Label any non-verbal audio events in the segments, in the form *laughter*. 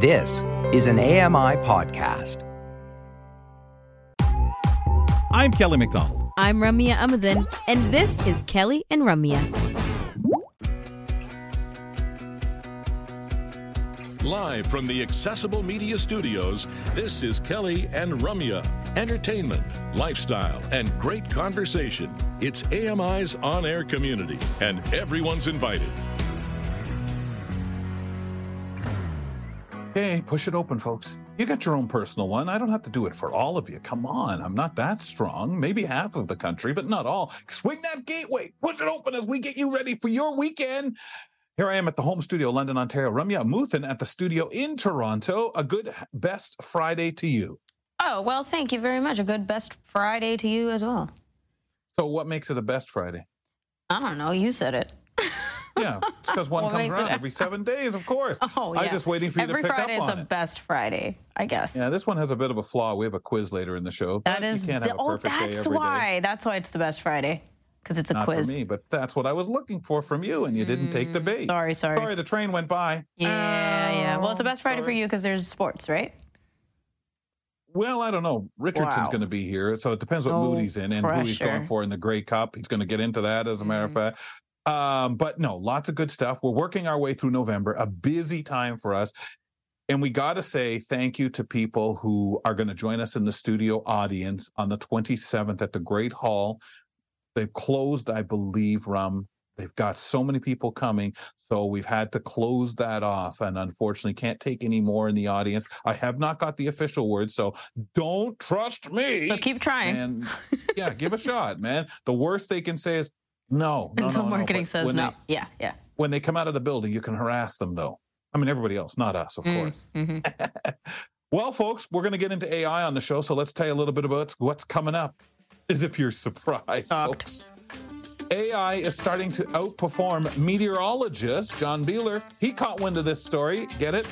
This is an AMI podcast. I'm Kelly McDonald. I'm Ramya Amuthan, and this is Kelly and Ramya. Live from the Accessible Media Studios, this is Kelly and Ramya. Entertainment, lifestyle, and great conversation. It's AMI's on air community, and everyone's invited. Okay, push it open, folks. You got your own personal one. I don't have to do it for all of you. Come on, I'm not that strong. Maybe half of the country, but not all. Swing that gateway, push it open as we get you ready for your weekend. Here I am at the home studio, London, Ontario. Ramya Muthan at the studio in Toronto. A good best Friday to you. Oh, well, thank you very much. A good best Friday to you as well. So, what makes it a best Friday? I don't know. You said it. Yeah, it's because one comes around every seven days, of course. *laughs* Oh, yeah. I'm just waiting for you Every to pick Friday up is a best Friday, I guess. Yeah, this one has a bit of a flaw. We have a quiz later in the show. that is. you can't the- have a oh, perfect day that's every day. why. That's why it's the best Friday because it's a Not quiz. for me, but that's what I was looking for from you, and you didn't take the bait. Mm, Sorry, sorry. Sorry, the train went by. Yeah, yeah. Well, it's the best Friday for you because there's sports, right? Well, I don't know. Richardson's Wow. going to be here, so it depends what Oh, mood he's in and who he's going for in the Grey Cup. He's going to get into that, as a matter of Mm-hmm. fact. Um, but no, lots of good stuff. We're working our way through November, a busy time for us. And we got to say thank you to people who are going to join us in the studio audience on the 27th at the Great Hall. They've closed, I believe, Rum. They've got so many people coming. So we've had to close that off and unfortunately can't take any more in the audience. I have not got the official word. So don't trust me. So keep trying. And *laughs* yeah, give a shot, man. The worst they can say is no. no Until no, no. marketing But says no. They, yeah, yeah. when they come out of the building, you can harass them though. I mean, everybody else, not us, of Mm, course. mhm. *laughs* well, folks, we're going to get into AI on the show. So let's tell you a little bit about what's coming up. As if you're surprised, folks. AI is starting to outperform meteorologists. John Biehler, he caught wind of this story. Get it?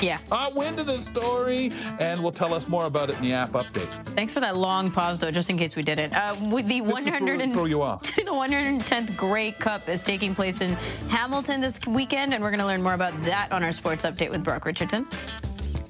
Yeah. Caught wind of this story, and will tell us more about it in the app update. Thanks for that long pause, though, just in case we did it. Uh, with the Just 100 throw, and throw you off. *laughs* the 110th Grey Cup is taking place in Hamilton this weekend, and we're going to learn more about that on our sports update with Brock Richardson.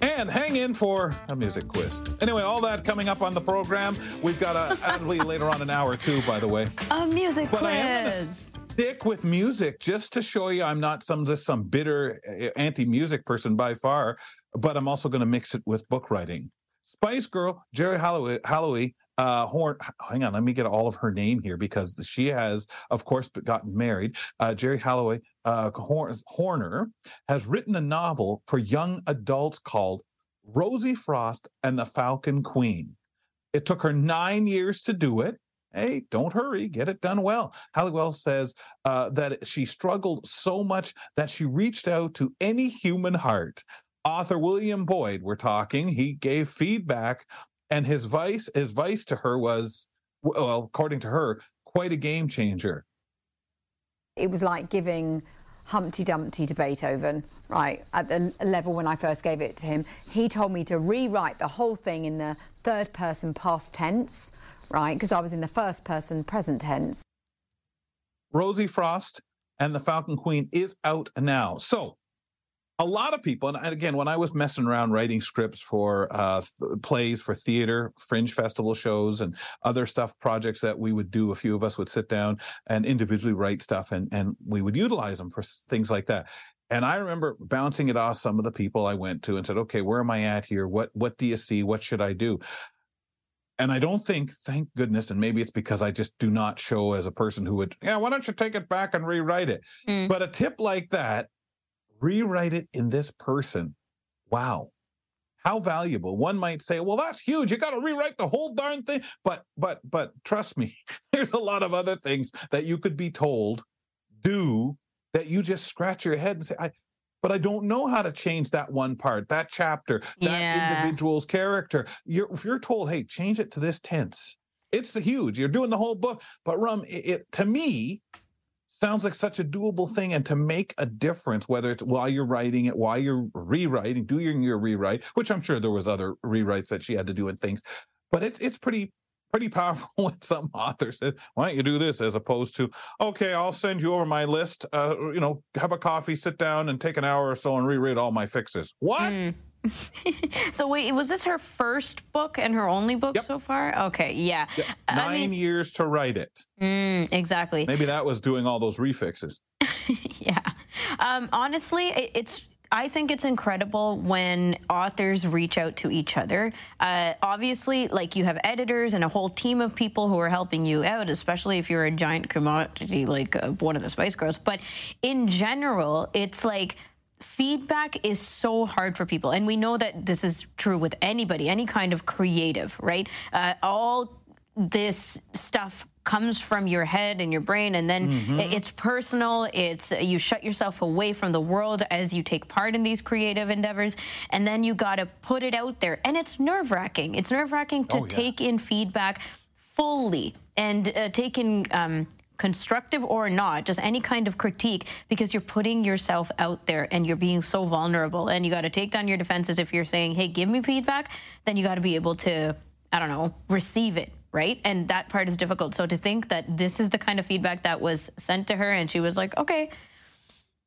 And hang in for a music quiz. Anyway, all that coming up on the program. We've got a *laughs* Adley later on an hour too, by the way. A music But I to quiz. Stick with music just to show you I'm not some just some bitter uh, anti-music person by far, but I'm also going to mix it with book writing. Spice Girl, Geri Halliwell, Halliwell uh, Horn. Hang on, let me get all of her name here because she has, of course, gotten married. Uh, Geri Halliwell uh, Horn, Horner has written a novel for young adults called Rosie Frost and the Falcon Queen. It took her nine years to do it. Hey, don't hurry, get it done well. Halliwell says uh, that she struggled so much that she reached out to any human heart. Author William Boyd, we're talking, he gave feedback, and his advice, his advice to her was, well, according to her, quite a game changer. It was like giving Humpty Dumpty to Beethoven, right? At the level when I first gave it to him, he told me to rewrite the whole thing in the third person past tense, right? Because I was in the first person present tense. Rosie Frost and the Falcon Queen is out now. So, a lot of people, and again, when I was messing around writing scripts for uh, th- plays for theater, fringe festival shows, and other stuff, projects that we would do, a few of us would sit down and individually write stuff, and and we would utilize them for things like that. And I remember bouncing it off some of the people I went to and said, "Okay, where am I at here? What what do you see? What should I do?" And I don't think, thank goodness, and maybe it's because I just do not show as a person who would, yeah, why don't you take it back and rewrite it? Mm. But a tip like that, rewrite it in this person. Wow. How valuable. One might say, well, that's huge. You got to rewrite the whole darn thing. But, but, but trust me, *laughs* there's a lot of other things that you could be told do that you just scratch your head and say, I, but I don't know how to change that one part, that chapter, that Yeah. individual's character. You're, if you're told, hey, change it to this tense, it's huge. You're doing the whole book. But Rum, it, it to me sounds like such a doable thing, and to make a difference, whether it's while you're writing it, while you're rewriting, doing your rewrite, which I'm sure there was other rewrites that she had to do and things, but it's it's pretty pretty powerful *laughs* when some author says, "Why don't you do this?" as opposed to, "Okay, I'll send you over my list. Uh, you know, have a coffee, sit down, and take an hour or so and reread all my fixes." What? Mm. *laughs* so wait, was this her first book and her only book yep. so far? Okay, yeah. Yep. Nine I mean, years to write it. Mm, exactly. Maybe that was doing all those refixes. *laughs* yeah. Um, honestly, it's I think it's incredible when authors reach out to each other. Uh, obviously, like you have editors and a whole team of people who are helping you out, especially if you're a giant commodity like uh, one of the Spice Girls. But in general, it's like feedback is so hard for people. And we know that this is true with anybody, any kind of creative, right? Uh, all this stuff comes from your head and your brain and then mm-hmm. it's personal it's you shut yourself away from the world as you take part in these creative endeavors and then you got to put it out there and it's nerve-wracking it's nerve-wracking to oh, yeah. take in feedback fully and uh, take in um, constructive or not, just any kind of critique, because you're putting yourself out there and you're being so vulnerable. And you got to take down your defenses. If you're saying, hey, give me feedback, then you got to be able to, I don't know, receive it right? And that part is difficult. So to think that this is the kind of feedback that was sent to her and she was like, okay,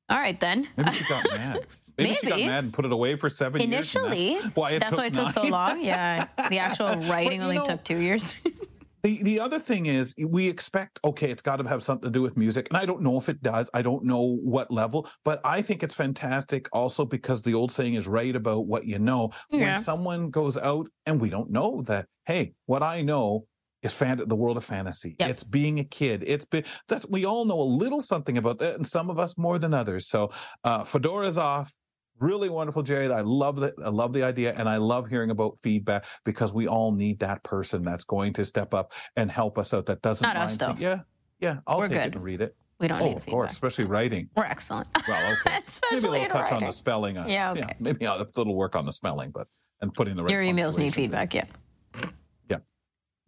all right then. Maybe she got mad. Maybe, *laughs* Maybe, she got mad and put it away for seven Initially, years. Initially, that's why it that's took why it took so long. Yeah, the actual *laughs* writing only know, took two years. *laughs* the the other thing is we expect okay, it's got to have something to do with music, and I don't know if it does. I don't know what level, but I think it's fantastic also because the old saying is right about what you know. Yeah. When someone goes out and we don't know that, hey, what I know is fan the world of fantasy. Yep. It's being a kid. It's been that we all know a little something about that, and some of us more than others. So uh, Fedora's off. Really wonderful, Geri. I love the I love the idea, and I love hearing about feedback because we all need that person that's going to step up and help us out. That doesn't Not mind. Us, though. yeah, yeah, I'll We're take good. it and read it. We don't oh, need of course, especially writing. We're excellent. Well, *laughs* okay. maybe a little touch writing. on the spelling. Uh, yeah, okay. Yeah, maybe a little work on the spelling, but and putting the right. Your emails need feedback. In. Yeah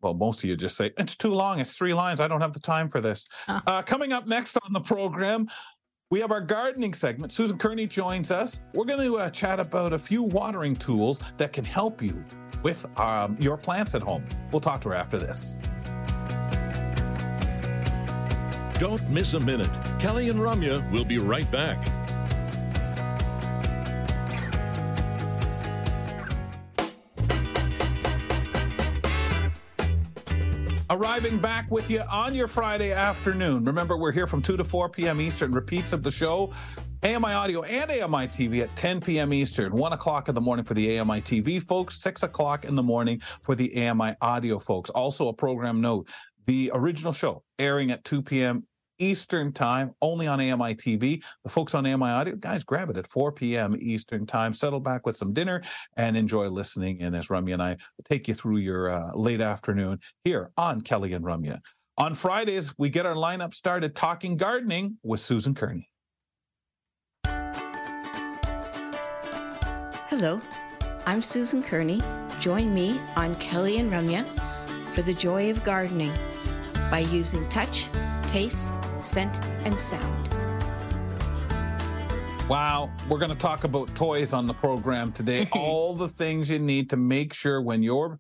well, most of you just say, it's too long. It's three lines. I don't have the time for this. Huh. Uh, coming up next on the program, we have our gardening segment. Susan Kerney joins us. We're going to uh, chat about a few watering tools that can help you with um, your plants at home. We'll talk to her after this. Don't miss a minute. Kelly and Ramya will be right back. Arriving back with you on your Friday afternoon. Remember, we're here from 2 to 4 p.m. Eastern. Repeats of the show, AMI Audio and AMI TV at 10 p.m. Eastern, 1 o'clock in the morning for the AMI TV folks, 6 o'clock in the morning for the AMI Audio folks. Also, a program note the original show airing at 2 p.m. Eastern Time, only on AMI TV. The folks on AMI Audio, guys, grab it at 4 p.m. Eastern Time. Settle back with some dinner and enjoy listening. And as Ramya and I take you through your uh, late afternoon here on Kelly and Ramya. On Fridays, we get our lineup started talking gardening with Susan Kerney. Hello, I'm Susan Kerney. Join me on Kelly and Ramya for the joy of gardening by using touch, taste, scent, and sound. Wow, we're going to talk about toys on the program today. *laughs* All the things you need to make sure when your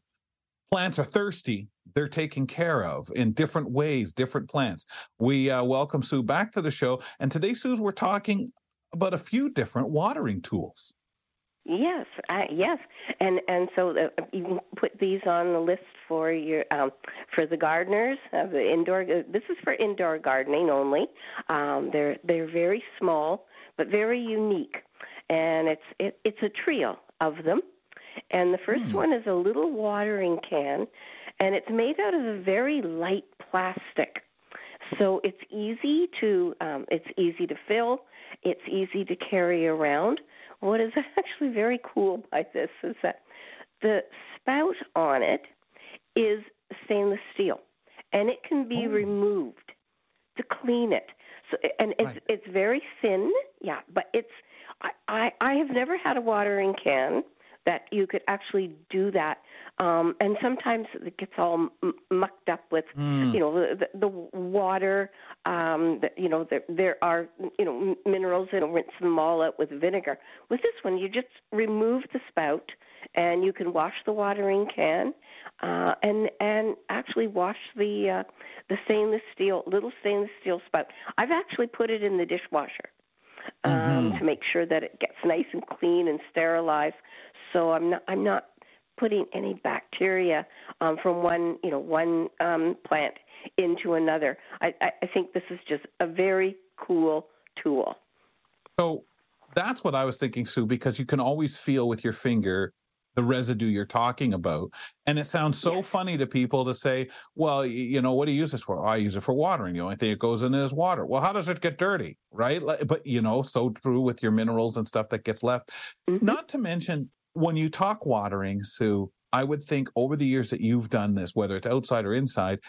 plants are thirsty, they're taken care of in different ways, different plants. We uh, welcome Sue back to the show. And today, Sue, we're talking about a few different watering tools. Yes, uh, yes, and and so the, you can put these on the list for your um, for the gardeners of the indoor. This is for indoor gardening only. Um, they're they're very small but very unique, and it's it, it's a trio of them. And the first hmm. one is a little watering can, and it's made out of a very light plastic. So it's easy to um, it's easy to fill, it's easy to carry around what is *laughs* actually very cool by this is that the spout on it is stainless steel, and it can be oh. removed to clean it. So, and it's right. it's very thin, yeah. But it's I, I I have never had a watering can that you could actually do that. Um, and sometimes it gets all m- mucked up with, Mm. you know, the, the water. Um, the, you know, there, there are, you know, minerals and rinse them all out with vinegar. With this one, you just remove the spout and you can wash the watering can uh, and and actually wash the uh, the stainless steel little stainless steel spout. I've actually put it in the dishwasher um, Mhm. to make sure that it gets nice and clean and sterilized. So I'm not I'm not putting any bacteria um, from one you know one um, plant into another. I, I, I think this is just a very cool tool. So that's what I was thinking, Sue, because you can always feel with your finger the residue you're talking about. And it sounds so Yes. funny to people to say, well, you know, what do you use this for? I use it for watering. The only thing it goes in is water. Well, how does it get dirty? Right. But, you know, so true with your minerals and stuff that gets left. Mhm. Not to mention, when you talk watering, Sue, I would think over the years that you've done this, whether it's outside or inside,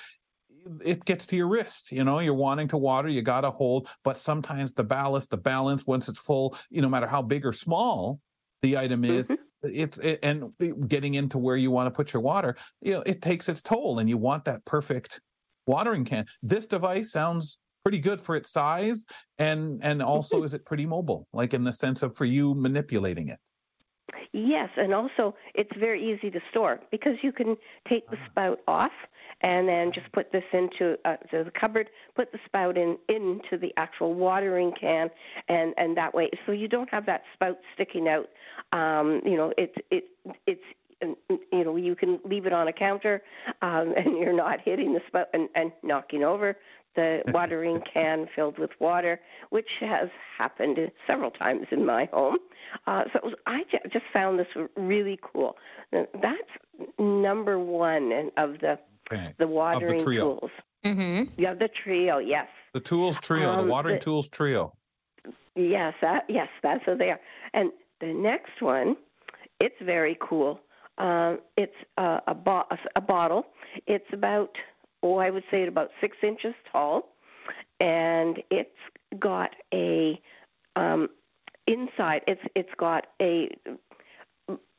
it gets to your wrist. You know, you're wanting to water, you got to hold, but sometimes the ballast, the balance, once it's full, you no matter how big or small the item is, Mhm. It's it, and getting into where you want to put your water, you know, it takes its toll, and you want that perfect watering can. This device sounds pretty good for its size, and and also *laughs* is it pretty mobile, like in the sense of for you manipulating it. Yes, and also it's very easy to store because you can take the Ah. spout off and then just put this into uh, the cupboard, put the spout in into the actual watering can, and and that way, so you don't have that spout sticking out. Um, you know, it's it it's you know you can leave it on a counter, um, *laughs* and you're not hitting the spout and, and knocking over the *laughs* watering can filled with water, which has happened several times in my home. Uh, so was, I just found this really cool. That's number one of the Okay. the watering trio. tools. Mm-hmm. You have the trio, yes, The tools trio, the Um, watering the- tools trio. yes, that, yes, that's what they are. And the next one, it's very cool. Um, it's a, a, bo- a bottle. It's about, oh, I would say about six inches tall, and it's got a um, inside. It's it's got a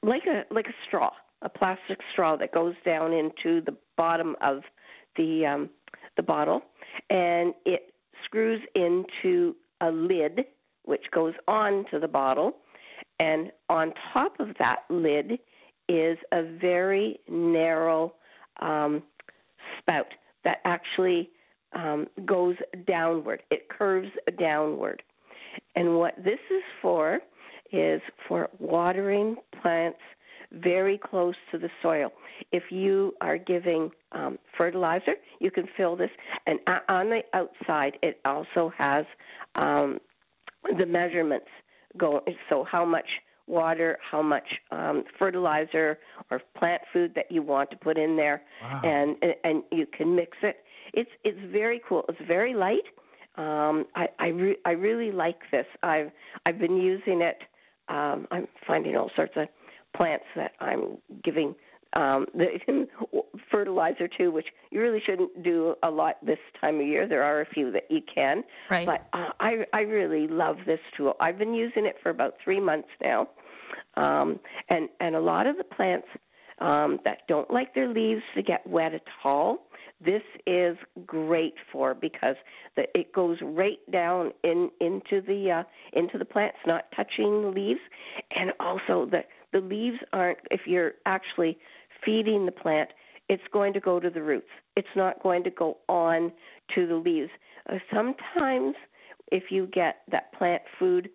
like a like a straw, a plastic straw that goes down into the bottom of the um, the bottle, and it screws into a lid which goes on to the bottle, and on top of that lid is a very narrow um, spout that actually um, goes downward. It curves downward. And what this is for is for watering plants very close to the soil. If you are giving um, fertilizer, you can fill this. And on the outside, it also has um, the measurements go. So how much water, how much um, fertilizer or plant food that you want to put in there, Wow. and and you can mix it. It's it's very cool. It's very light. Um, I I, re- I really like this. I've I've been using it. Um, I'm finding all sorts of plants that I'm giving um, the *laughs* fertilizer to, which you really shouldn't do a lot this time of year. There are a few that you can, Right. but uh, I I really love this tool. I've been using it for about three months now, um, and and a lot of the plants um, that don't like their leaves to get wet at all. This is great for because the, it goes right down in into the uh, into the plants, not touching the leaves, and also the the leaves aren't. If you're actually feeding the plant, it's going to go to the roots. It's not going to go on to the leaves. Uh, sometimes, if you get that plant food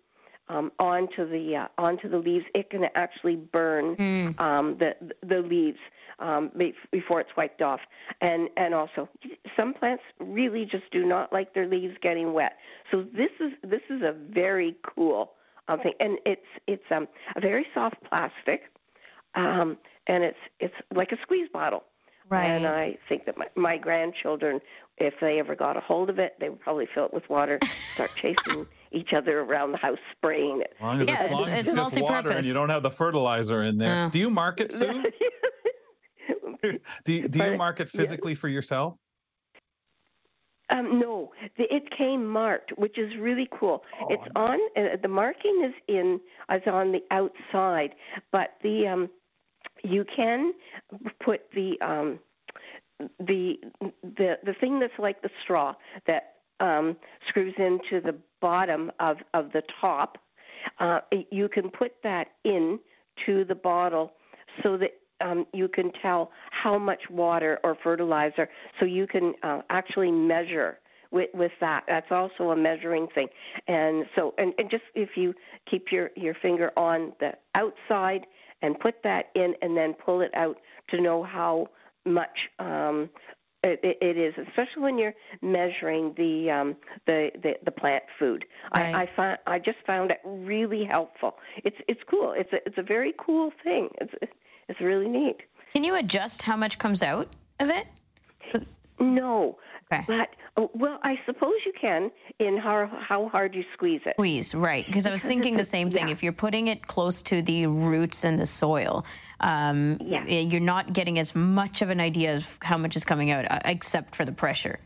um, onto the uh, onto the leaves, it can actually burn Mm. um, the the leaves um, before it's wiped off. And and also, some plants really just do not like their leaves getting wet. So this is this is a very cool um, thing, and it's it's um, a very soft plastic, um, and it's it's like a squeeze bottle. Right. And I think that my, my grandchildren, if they ever got a hold of it, they would probably fill it with water, start *laughs* chasing each other around the house, spraying it. As long as, Yeah, as, long it's- as it's it's just water and you don't have the fertilizer in there. Yeah. Do you market, *laughs* Sue? *laughs* Do do you Pardon? market Yeah. physically for yourself? Um, no, It came marked, which is really cool. Oh, it's on uh, the marking is in is on the outside, but the um, you can put the um, the the the thing that's like the straw that um, screws into the bottom of of the top. Uh, you can put that in to the bottle so that um, you can tell how much water or fertilizer, so you can uh, actually measure with, with that. That's also a measuring thing. And so, and, and just if you keep your, your finger on the outside and put that in and then pull it out to know how much um, it, it is, especially when you're measuring the um, the, the the plant food. Right. I, I find I just found it really helpful. It's it's cool. It's a it's a very cool thing. It's it's really neat. Can you adjust how much comes out of it? No, Okay. but oh, well, I suppose you can in how how hard you squeeze it. Squeeze, right? Because I was thinking the same thing. yeah. If you're putting it close to the roots and the soil, um, Yeah. you're not getting as much of an idea of how much is coming out, uh, except for the pressure.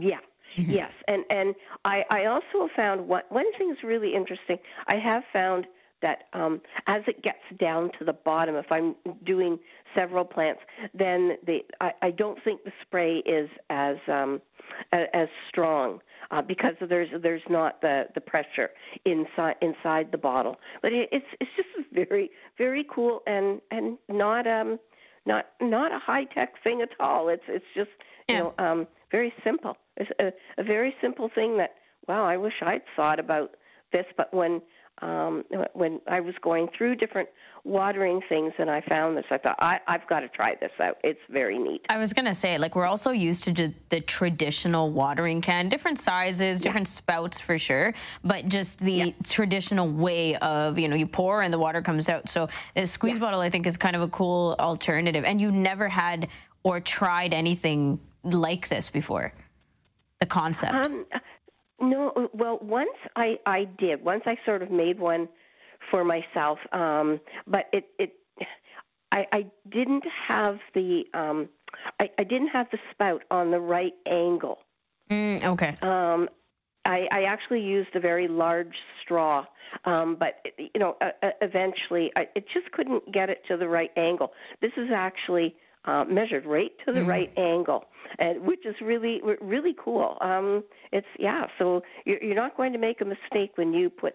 Yeah. Yes, and and I I also found one one thing is really interesting. I have found that um, as it gets down to the bottom, if I'm doing several plants, then the I, I don't think the spray is as um, a- as strong uh, because there's there's not the, the pressure inside inside the bottle. But it, it's it's just very very cool and and not um not not a high tech thing at all. It's it's just you Yeah. know um, very simple. It's a, a very simple thing that wow, I wish I'd thought about this. But when um, when I was going through different watering things and I found this, I thought I, I've got to try this out. It's very neat. I was gonna say, like, we're also used to the traditional watering can, different sizes, different spouts for sure, but just the traditional way of, you know, you pour and the water comes out. So a squeeze bottle, I think, is kind of a cool alternative. And you never had or tried anything like this before. The concept. Um, no, well, once I I did. Once I sort of made one for myself, um, but it it I I didn't have the um I, I didn't have the spout on the right angle. Mm, okay. Um, I, I actually used a very large straw, um, but you know, uh, uh, eventually, I, it just couldn't get it to the right angle. This is actually uh, measured right to the right angle, and which is really really cool. Um, it's yeah, so you're, you're not going to make a mistake when you put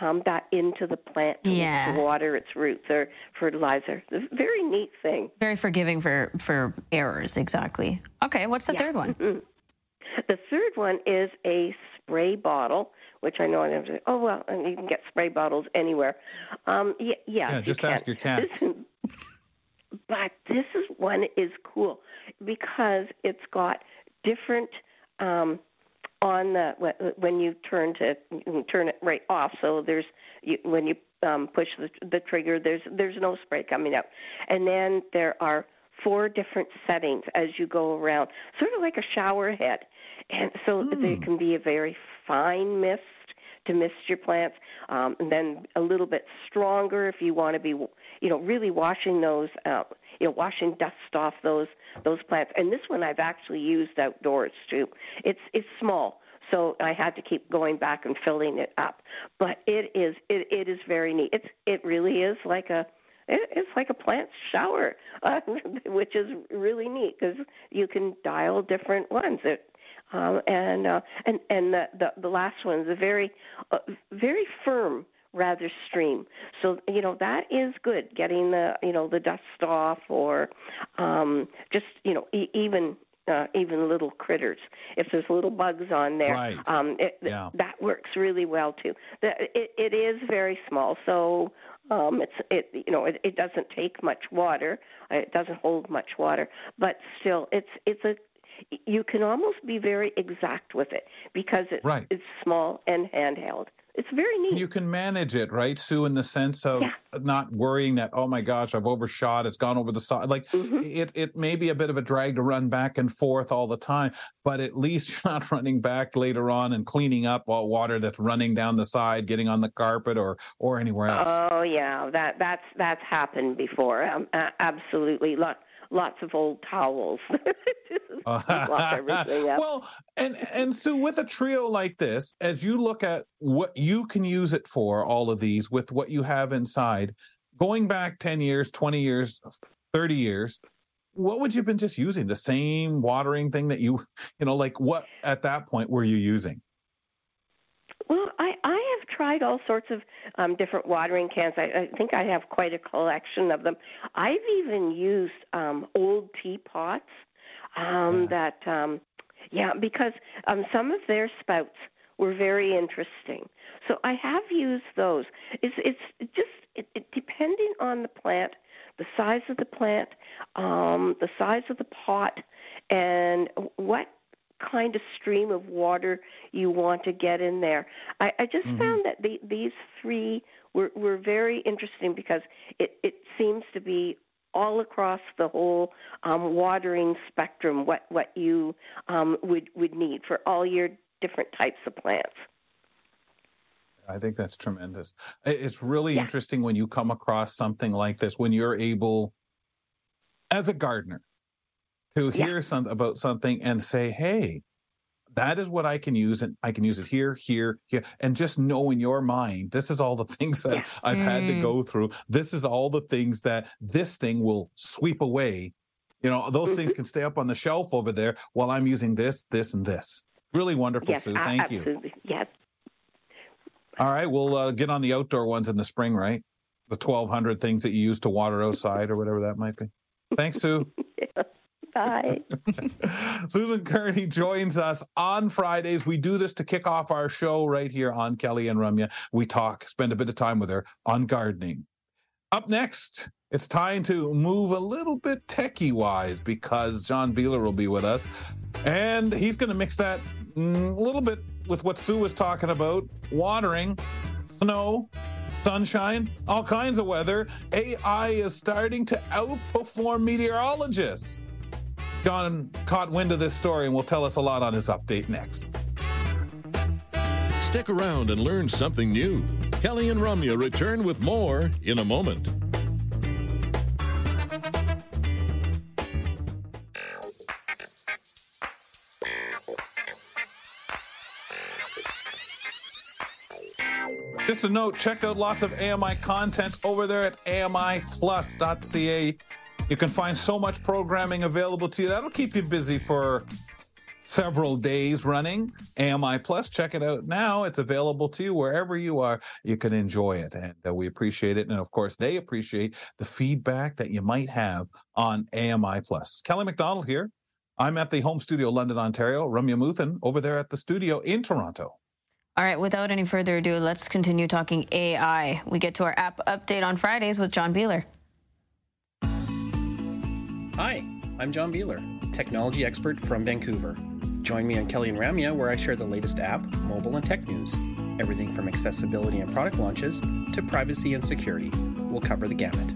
um, that into the plant to Yeah. water its roots or fertilizer. It's a very neat thing. Very forgiving for for errors. Exactly. Okay. What's the third one? The third one is a spray bottle, which I know I never. say, Oh well, and you can get spray bottles anywhere. Um, y- yeah, Yeah, you just can. ask your cats. *laughs* but this is one is cool because it's got different um, on the wh- when you turn to you turn it right off. So there's you, when you um, push the, the trigger, there's there's no spray coming out, and then there are four different settings as you go around, sort of like a shower head, and so there can be a very fine mist to mist your plants, um, and then a little bit stronger if you want to be, you know, really washing those, uh, you know, washing dust off those those plants. And this one I've actually used outdoors too. It's it's small, so I had to keep going back and filling it up. But it is it, it is very neat. It's it really is like a it, it's like a plant shower, uh, *laughs* which is really neat because you can dial different ones. It, um, and uh, and and the, the the last one is a very uh, very firm rather stream. So you know that is good. Getting the you know the dust off or um, just you know e- even. Uh, even little critters. If there's little bugs on there, Right. um, it, Yeah. that works really well too. The, it, it is very small, so um, it's it you know it, it doesn't take much water. Uh, It doesn't hold much water, but still, it's it's a you can almost be very exact with it because it's Right. it's small and handheld. It's very neat. You can manage it, right, Sue, in the sense of Yeah. not worrying that, oh my gosh, I've overshot, it's gone over the side. Like Mhm. it it may be a bit of a drag to run back and forth all the time, but at least *laughs* you're not running back later on and cleaning up all water that's running down the side, getting on the carpet or or anywhere else. Oh yeah, that that's that's happened before. Um, absolutely. Look, lots of old towels. *laughs* *laughs* well, and and so with a trio like this, as you look at what you can use it for, all of these with what you have inside, going back ten years, twenty years, thirty years, what would you have been just using? The same watering thing that you, *laughs* you know, like what at that point were you using? Well, I, I tried all sorts of um, different watering cans. I, I think I have quite a collection of them. I've even used um, old teapots um, yeah. that, um, yeah, because um, some of their spouts were very interesting. So I have used those. It's it's just it, it, depending on the plant, the size of the plant, um, the size of the pot, and what kind of stream of water you want to get in there. I, I just mm-hmm. found that the, these three were, were very interesting because it, it seems to be all across the whole um, watering spectrum what, what you um, would, would need for all your different types of plants. I think that's tremendous. It's really yeah. interesting when you come across something like this, when you're able, as a gardener, to hear yeah. something about something and say, hey, that is what I can use, and I can use it here, here, here, and just know in your mind, this is all the *laughs* things that yeah. I've mm. had to mm. go through. This is all the things that this thing will sweep away. You know, those mm-hmm. things can stay up on the shelf over there while I'm using this, this, and this. Really wonderful, yes, Sue. Thank absolutely. you. Yes. All right, we'll uh, get on the outdoor ones in the spring, right? The 1,200 things that you use to water outside or whatever that might be. Thanks, Sue. *laughs* *laughs* Susan Kerney joins us on Fridays. We do this to kick off our show right here on Kelly and Ramya. We talk, spend a bit of time with her on gardening. Up next, it's time to move a little bit techie wise because John Biehler will be with us. And he's going to mix that mm, a little bit with what Sue was talking about watering, snow, sunshine, all kinds of weather. AI is starting to outperform meteorologists. John caught wind of this story and will tell us a lot on his update next. Stick around and learn something new. Kelly and Ramya return with more in a moment. Just a note, check out lots of AMI content over there at amiplus.ca you can find so much programming available to you. That'll keep you busy for several days running. AMI Plus, check it out now. It's available to you wherever you are. You can enjoy it. And uh, we appreciate it. And of course, they appreciate the feedback that you might have on AMI Plus. Kelly McDonald here. I'm at the home studio, London, Ontario. Ramya Muthan over there at the studio in Toronto. All right, without any further ado, let's continue talking AI. We get to our app update on Fridays with John Biehler. Hi, I'm John Biehler, technology expert from Vancouver. Join me on Kelly and Ramya, where I share the latest app, mobile, and tech news. Everything from accessibility and product launches to privacy and security. We'll cover the gamut.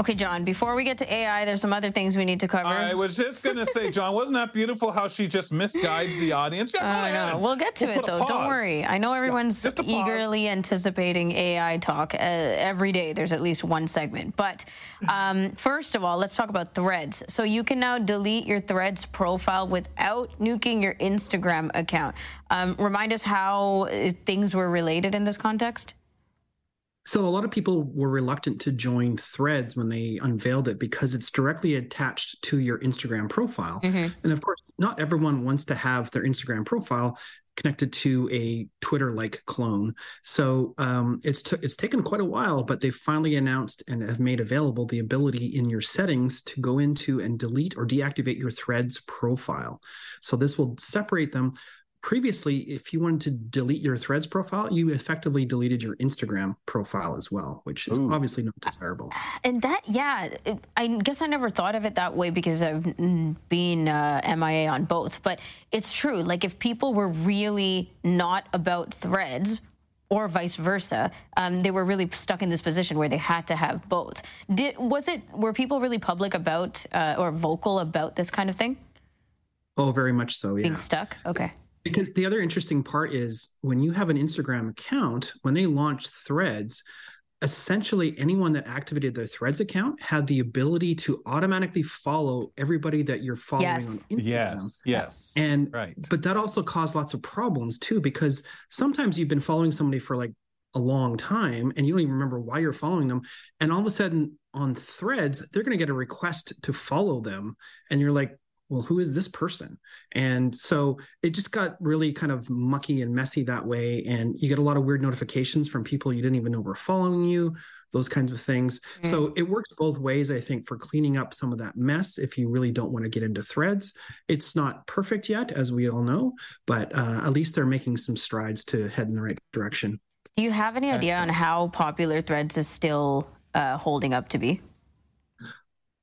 Okay, John, before we get to AI, there's some other things we need to cover. I was just going to say, John, wasn't that beautiful how she just misguides the audience? Yeah. *laughs* We'll get to we'll it, though. Don't worry. I know everyone's yeah, eagerly anticipating AI talk. Uh, every day there's at least one segment. But um, *laughs* first of all, let's talk about threads. So you can now delete your threads profile without nuking your Instagram account. Um, remind us how uh, things were related in this context. So a lot of people were reluctant to join Threads when they unveiled it because it's directly attached to your Instagram profile. Mm-hmm. And of course, not everyone wants to have their Instagram profile connected to a Twitter-like clone. So um, it's t- it's taken quite a while, but they've finally announced and have made available the ability in your settings to go into and delete or deactivate your Threads profile. So this will separate them previously, if you wanted to delete your Threads profile, you effectively deleted your Instagram profile as well, which is Ooh. obviously not desirable. And that, yeah, I guess I never thought of it that way because I've been uh, MIA on both. But it's true. Like, if people were really not about Threads, or vice versa, um, they were really stuck in this position where they had to have both. Did was it were people really public about uh, or vocal about this kind of thing? Oh, very much so. Yeah. Being stuck. Okay. Because the other interesting part is when you have an Instagram account, when they launch threads, essentially anyone that activated their threads account had the ability to automatically follow everybody that you're following Yes. on instagram Yes, yes. and right. but that also caused lots of problems too because sometimes you've been following somebody for like a long time and you don't even remember why you're following them and all of a sudden on threads they're going to get a request to follow them and you're like well who is this person? And so it just got really kind of mucky and messy that way. And you get a lot of weird notifications from people you didn't even know were following you those kinds of things. So it works both ways i think for cleaning up some of that mess if you really don't want to get into threads. It's not perfect yet as we all know but uh, at least they're making some strides to head in the right direction. Do you have any idea on how popular Threads is still uh, holding up to be?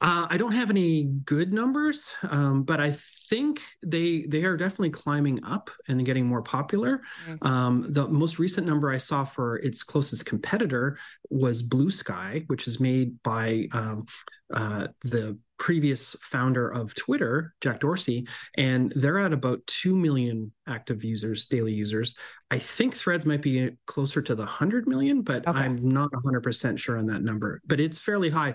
Uh, I don't have any good numbers, um, but I think they they are definitely climbing up and getting more popular. Mm. Um, the most recent number I saw for its closest competitor was Blue Sky, which is made by um, uh, the previous founder of Twitter, Jack Dorsey, and they're at about two million active users, daily users. I think Threads might be closer to the hundred million, but Okay. I'm not 100 percent sure on that number. But it's fairly high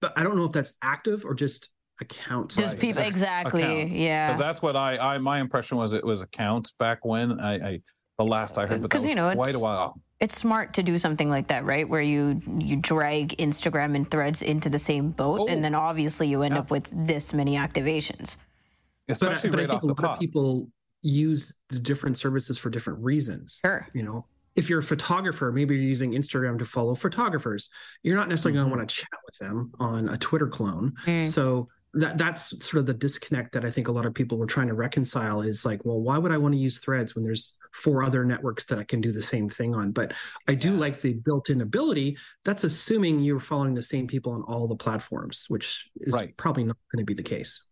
but I don't know if that's active or just accounts. Just Right. people, exactly. Accounts. Yeah. Because that's what I, I, my impression was it was accounts back when I, I the last I heard, but that 'Cause, you know, quite a it's- while. it's smart to do something like that, right? Where you you drag Instagram and Threads into the same boat, Oh. and then obviously you end Yeah. up with this many activations. but, uh, Especially but right I think a the lot top. of people use the different services for different reasons. Sure. You know, if you're a photographer, maybe you're using Instagram to follow photographers. You're not necessarily Mhm. going to want to chat with them on a Twitter clone. Mm. So that that's sort of the disconnect that I think a lot of people were trying to reconcile is like, well, why would I want to use threads when there's four other networks that I can do the same thing on? But I do Yeah. like the built-in ability. That's assuming you're following the same people on all the platforms, which is Right. probably not going to be the case.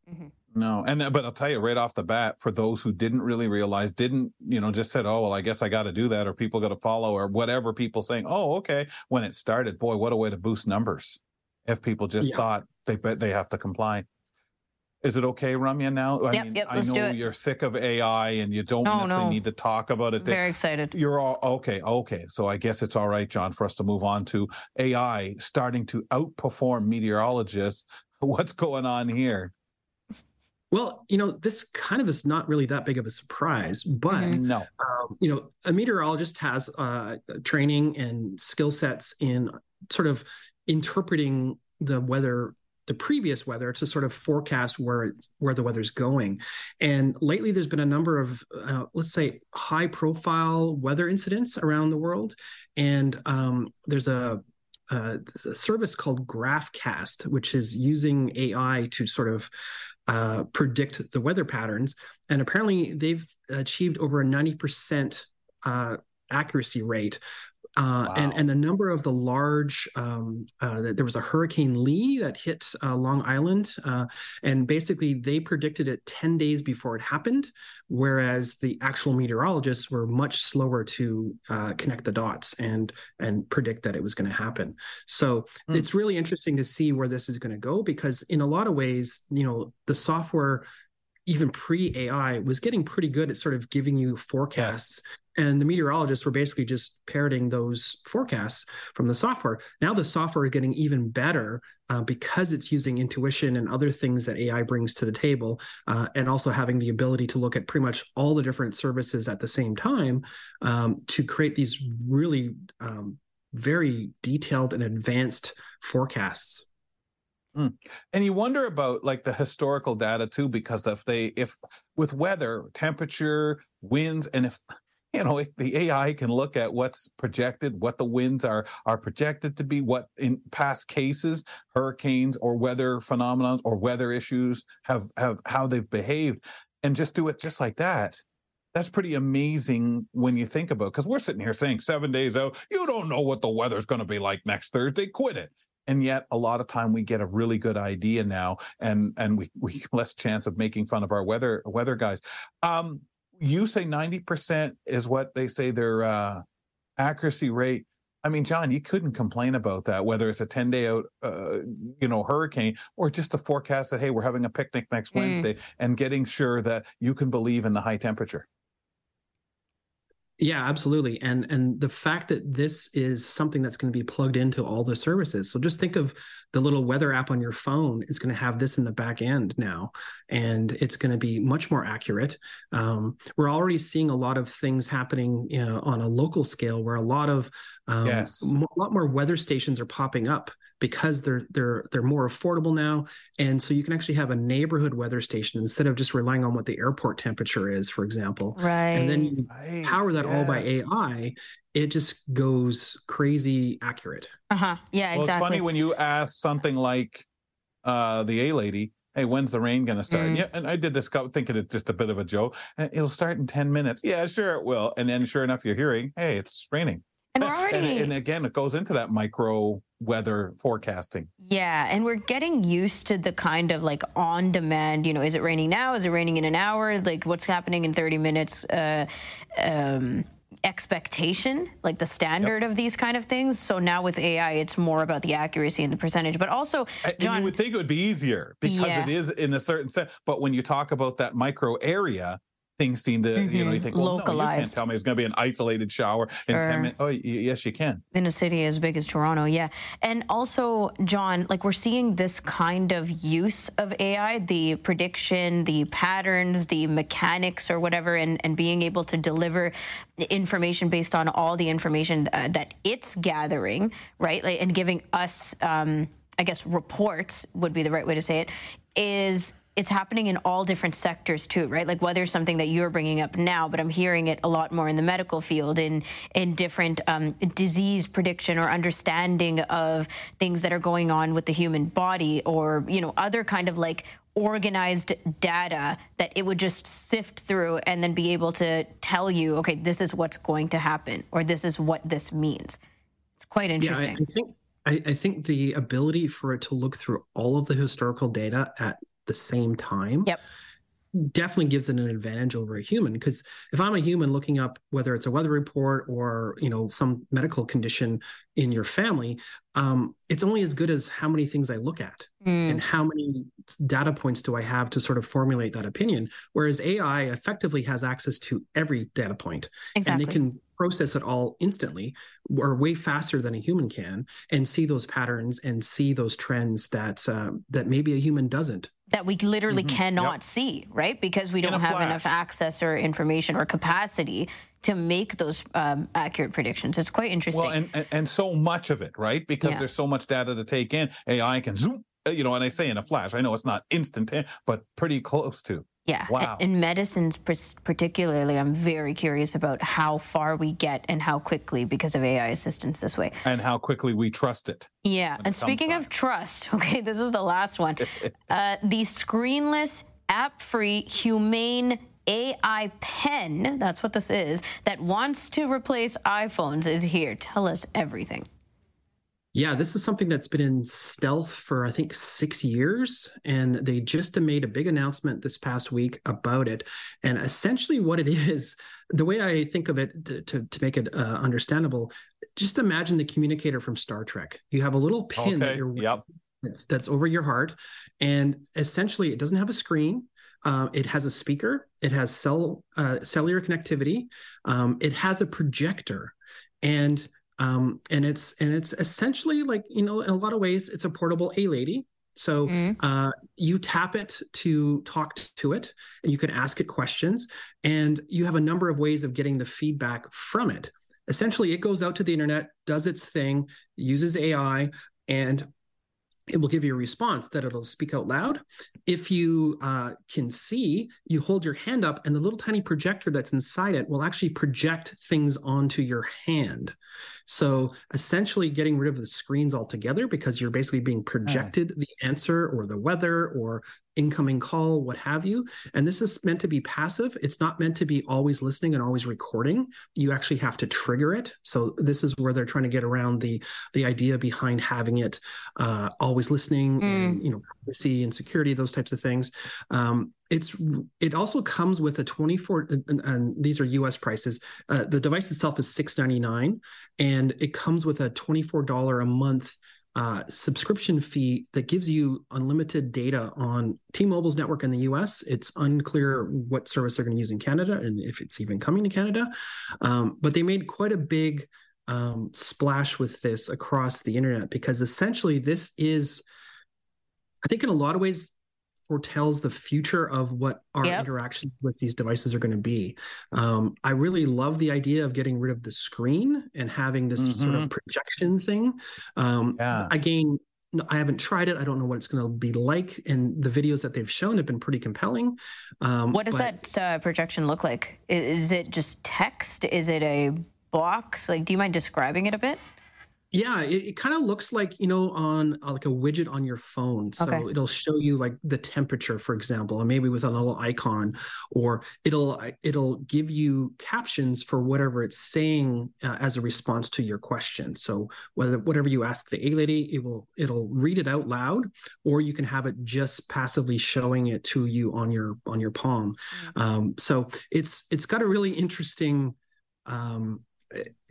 No, and uh, but I'll tell you right off the bat, for those who didn't really realize, didn't you know, just said, "Oh, well, I guess I got to do that," or people got to follow, or whatever. People saying, "Oh, okay." When it started, boy, what a way to boost numbers! If people just Yeah. thought they bet they have to comply. Is it okay, Ramya? Now, I Yep, mean, yep, I know you're sick of AI and you don't No, necessarily no. need to talk about it. Very excited. You're all okay. Okay. So I guess it's all right, John, for us to move on to AI starting to outperform meteorologists. *laughs* What's going on here? Well, you know, this kind of is not really that big of a surprise, but Mhm. No. um, you know, a meteorologist has uh, training and skill sets in sort of interpreting the weather, the previous weather, to sort of forecast where it's, where the weather's going. And lately, there's been a number of, uh, let's say, high-profile weather incidents around the world, and um, there's a uh, a service called GraphCast, which is using AI to sort of uh, predict the weather patterns. And apparently, they've achieved over a 90% uh, accuracy rate. Uh, and, Wow. and a number of the large, um, uh, there was a Hurricane Lee that hit uh, Long Island, uh, and basically they predicted it 10 days before it happened, whereas the actual meteorologists were much slower to uh, connect the dots and and predict that it was going to happen. So Hmm. it's really interesting to see where this is going to go because in a lot of ways, you know, the software even pre AI was getting pretty good at sort of giving you forecasts. And the meteorologists were basically just parroting those forecasts from the software. Now the software is getting even better uh, because it's using intuition and other things that AI brings to the table, uh, and also having the ability to look at pretty much all the different services at the same time um, to create these really um, very detailed and advanced forecasts. And you wonder about like the historical data too, because if they, if with weather, temperature, winds, and if you know the AI can look at what's projected, what the winds are are projected to be, what in past cases, hurricanes or weather phenomena or weather issues have have how they've behaved, and just do it just like that. That's pretty amazing when you think about because we're sitting here saying seven days out, you don't know what the weather's going to be like next Thursday. Quit it and yet a lot of time we get a really good idea now and and we we *laughs* less chance of making fun of our weather weather guys um you say 90% is what they say their uh accuracy rate i mean john you couldn't complain about that whether it's a 10 day out uh, you know hurricane or just a forecast that hey we're having a picnic next Mm. wednesday and getting sure that you can believe in the high temperature Yeah, absolutely. And and the fact that this is something that's going to be plugged into all the services. So just think of the little weather app on your phone is going to have this in the back end now, and it's going to be much more accurate. Um, we're already seeing a lot of things happening you know, on a local scale where a lot of um, Yes. a lot more weather stations are popping up because they're they're they're more affordable now and so you can actually have a neighborhood weather station instead of just relying on what the airport temperature is for example Right. and then you Right, power that all by. AI, it just goes crazy accurate. uh huh. Yeah, Well, exactly. it's funny when you ask something like uh, the A lady, "Hey, when's the rain going to start?" Mm. Yeah, and I did this go- thinking it's just a bit of a joke. And it'll start in ten minutes. Yeah, sure it will. And then, sure enough, you're hearing, "Hey, it's raining." and we're *laughs* already And, and again, it goes into that micro weather forecasting. Yeah, and we're getting used to the kind of like on demand, you know, is it raining now? Is it raining in an hour? Like what's happening in 30 minutes uh um expectation, like the standard of these kind of things. So now with AI, it's more about the accuracy and the percentage, but also And John you would think it would be easier because Yeah. it is in a certain sense. But when you talk about that micro area, things seem to, you know, you Mhm. think, well, no, you can't tell me it's going to be an isolated shower in Sure. 10 minutes. Oh, y- yes, you can. in a city as big as Toronto, yeah. And also, John, like we're seeing this kind of use of AI, the prediction, the patterns, the mechanics or whatever, and, and being able to deliver information based on all the information uh, that it's gathering, right? Like, and giving us, um, I guess, reports would be the right way to say it, is it's happening in all different sectors too, right? Like whether something that you're bringing up now, but I'm hearing it a lot more in the medical field, in in different um, disease prediction or understanding of things that are going on with the human body, or you know other kind of like organized data that it would just sift through and then be able to tell you, okay, this is what's going to happen, or this is what this means. It's quite interesting. Yeah, I, I think I, I think the ability for it to look through all of the historical data at the same time Yep. definitely gives it an advantage over a human because if i'm a human looking up whether it's a weather report or you know some medical condition in your family um, it's only as good as how many things i look at Mm. and how many data points do i have to sort of formulate that opinion whereas ai effectively has access to every data point Exactly. and it can process it all instantly or way faster than a human can and see those patterns and see those trends that uh, that maybe a human doesn't that we literally Mhm. cannot Yep. see, right? Because we In don't have enough access or information or capacity to make those um, accurate predictions. It's quite interesting. Well, and, and and so much of it, right? Because Yeah. there's so much data to take in. AI can zoom, uh, you know, and I say in a flash. I know it's not instant, but pretty close to. Yeah. wow. In medicines, particularly, I'm very curious about how far we get and how quickly because of AI assistance this way. And how quickly we trust it. Yeah. And speaking time. of trust, *laughs* okay, this is the last one. *laughs* uh, the screenless, app free, Humane AI Pin, that's what this is, that wants to replace iPhones is here. Tell us everything. Yeah, this is something that's been in stealth for I think six years, and they just made a big announcement this past week about it. And essentially, what it *laughs* is, the way I think of it to to, to make it uh, understandable, just imagine the communicator from Star Trek. You have a little pin that you're Yep. that's, that's over your heart, and essentially, it doesn't have a screen. Uh, it has a speaker. It has cell uh, cellular connectivity. Um, it has a projector, and um, and it's and it's essentially like you know in a lot of ways it's a portable a lady so Mm. uh, you tap it to talk to it and you can ask it questions and you have a number of ways of getting the feedback from it essentially it goes out to the internet does its thing uses ai and it will give you a response that it'll speak out loud. If you uh, can see, you hold your hand up, and the little tiny projector that's inside it will actually project things onto your hand. So essentially, getting rid of the screens altogether because you're basically being projected the answer or the weather or incoming call, what have you. And this is meant to be passive. It's not meant to be always listening and always recording. You actually have to trigger it. So this is where they're trying to get around the the idea behind having it uh, always listening and you know privacy and security, those types of things. Um, it's it also comes with a 24 and, and these are us prices uh, the device itself is 699 and it comes with a $24 a month uh, subscription fee that gives you unlimited data on T-Mobile's network in the U.S. It's unclear what service they're going to use in Canada and if it's even coming to Canada. Um, but they made quite a big um, splash with this across the internet because essentially this is, I think, in a lot of ways, foretells the future of what our yep. interactions with these devices are going to be. Um, I really love the idea of getting rid of the screen and having this mm-hmm. sort of mm-hmm. projection thing. Um, yeah. Again, I haven't tried it. I don't know what it's going to be like. And the videos that they've shown have been pretty compelling. Um, what does but... that uh, projection look like? Is it just text? Is it a box? Like, do you mind describing it a bit? Yeah, it, it kind of looks like you know on uh, like a widget on your phone. So okay. it'll show you like the temperature, for example, and maybe with a little icon, or it'll it'll give you captions for whatever it's saying uh, as a response to your question. So whether whatever you ask the A lady, it will it'll read it out loud, or you can have it just passively showing it to you on your on your palm. Mm-hmm. Um, so it's it's got a really interesting um,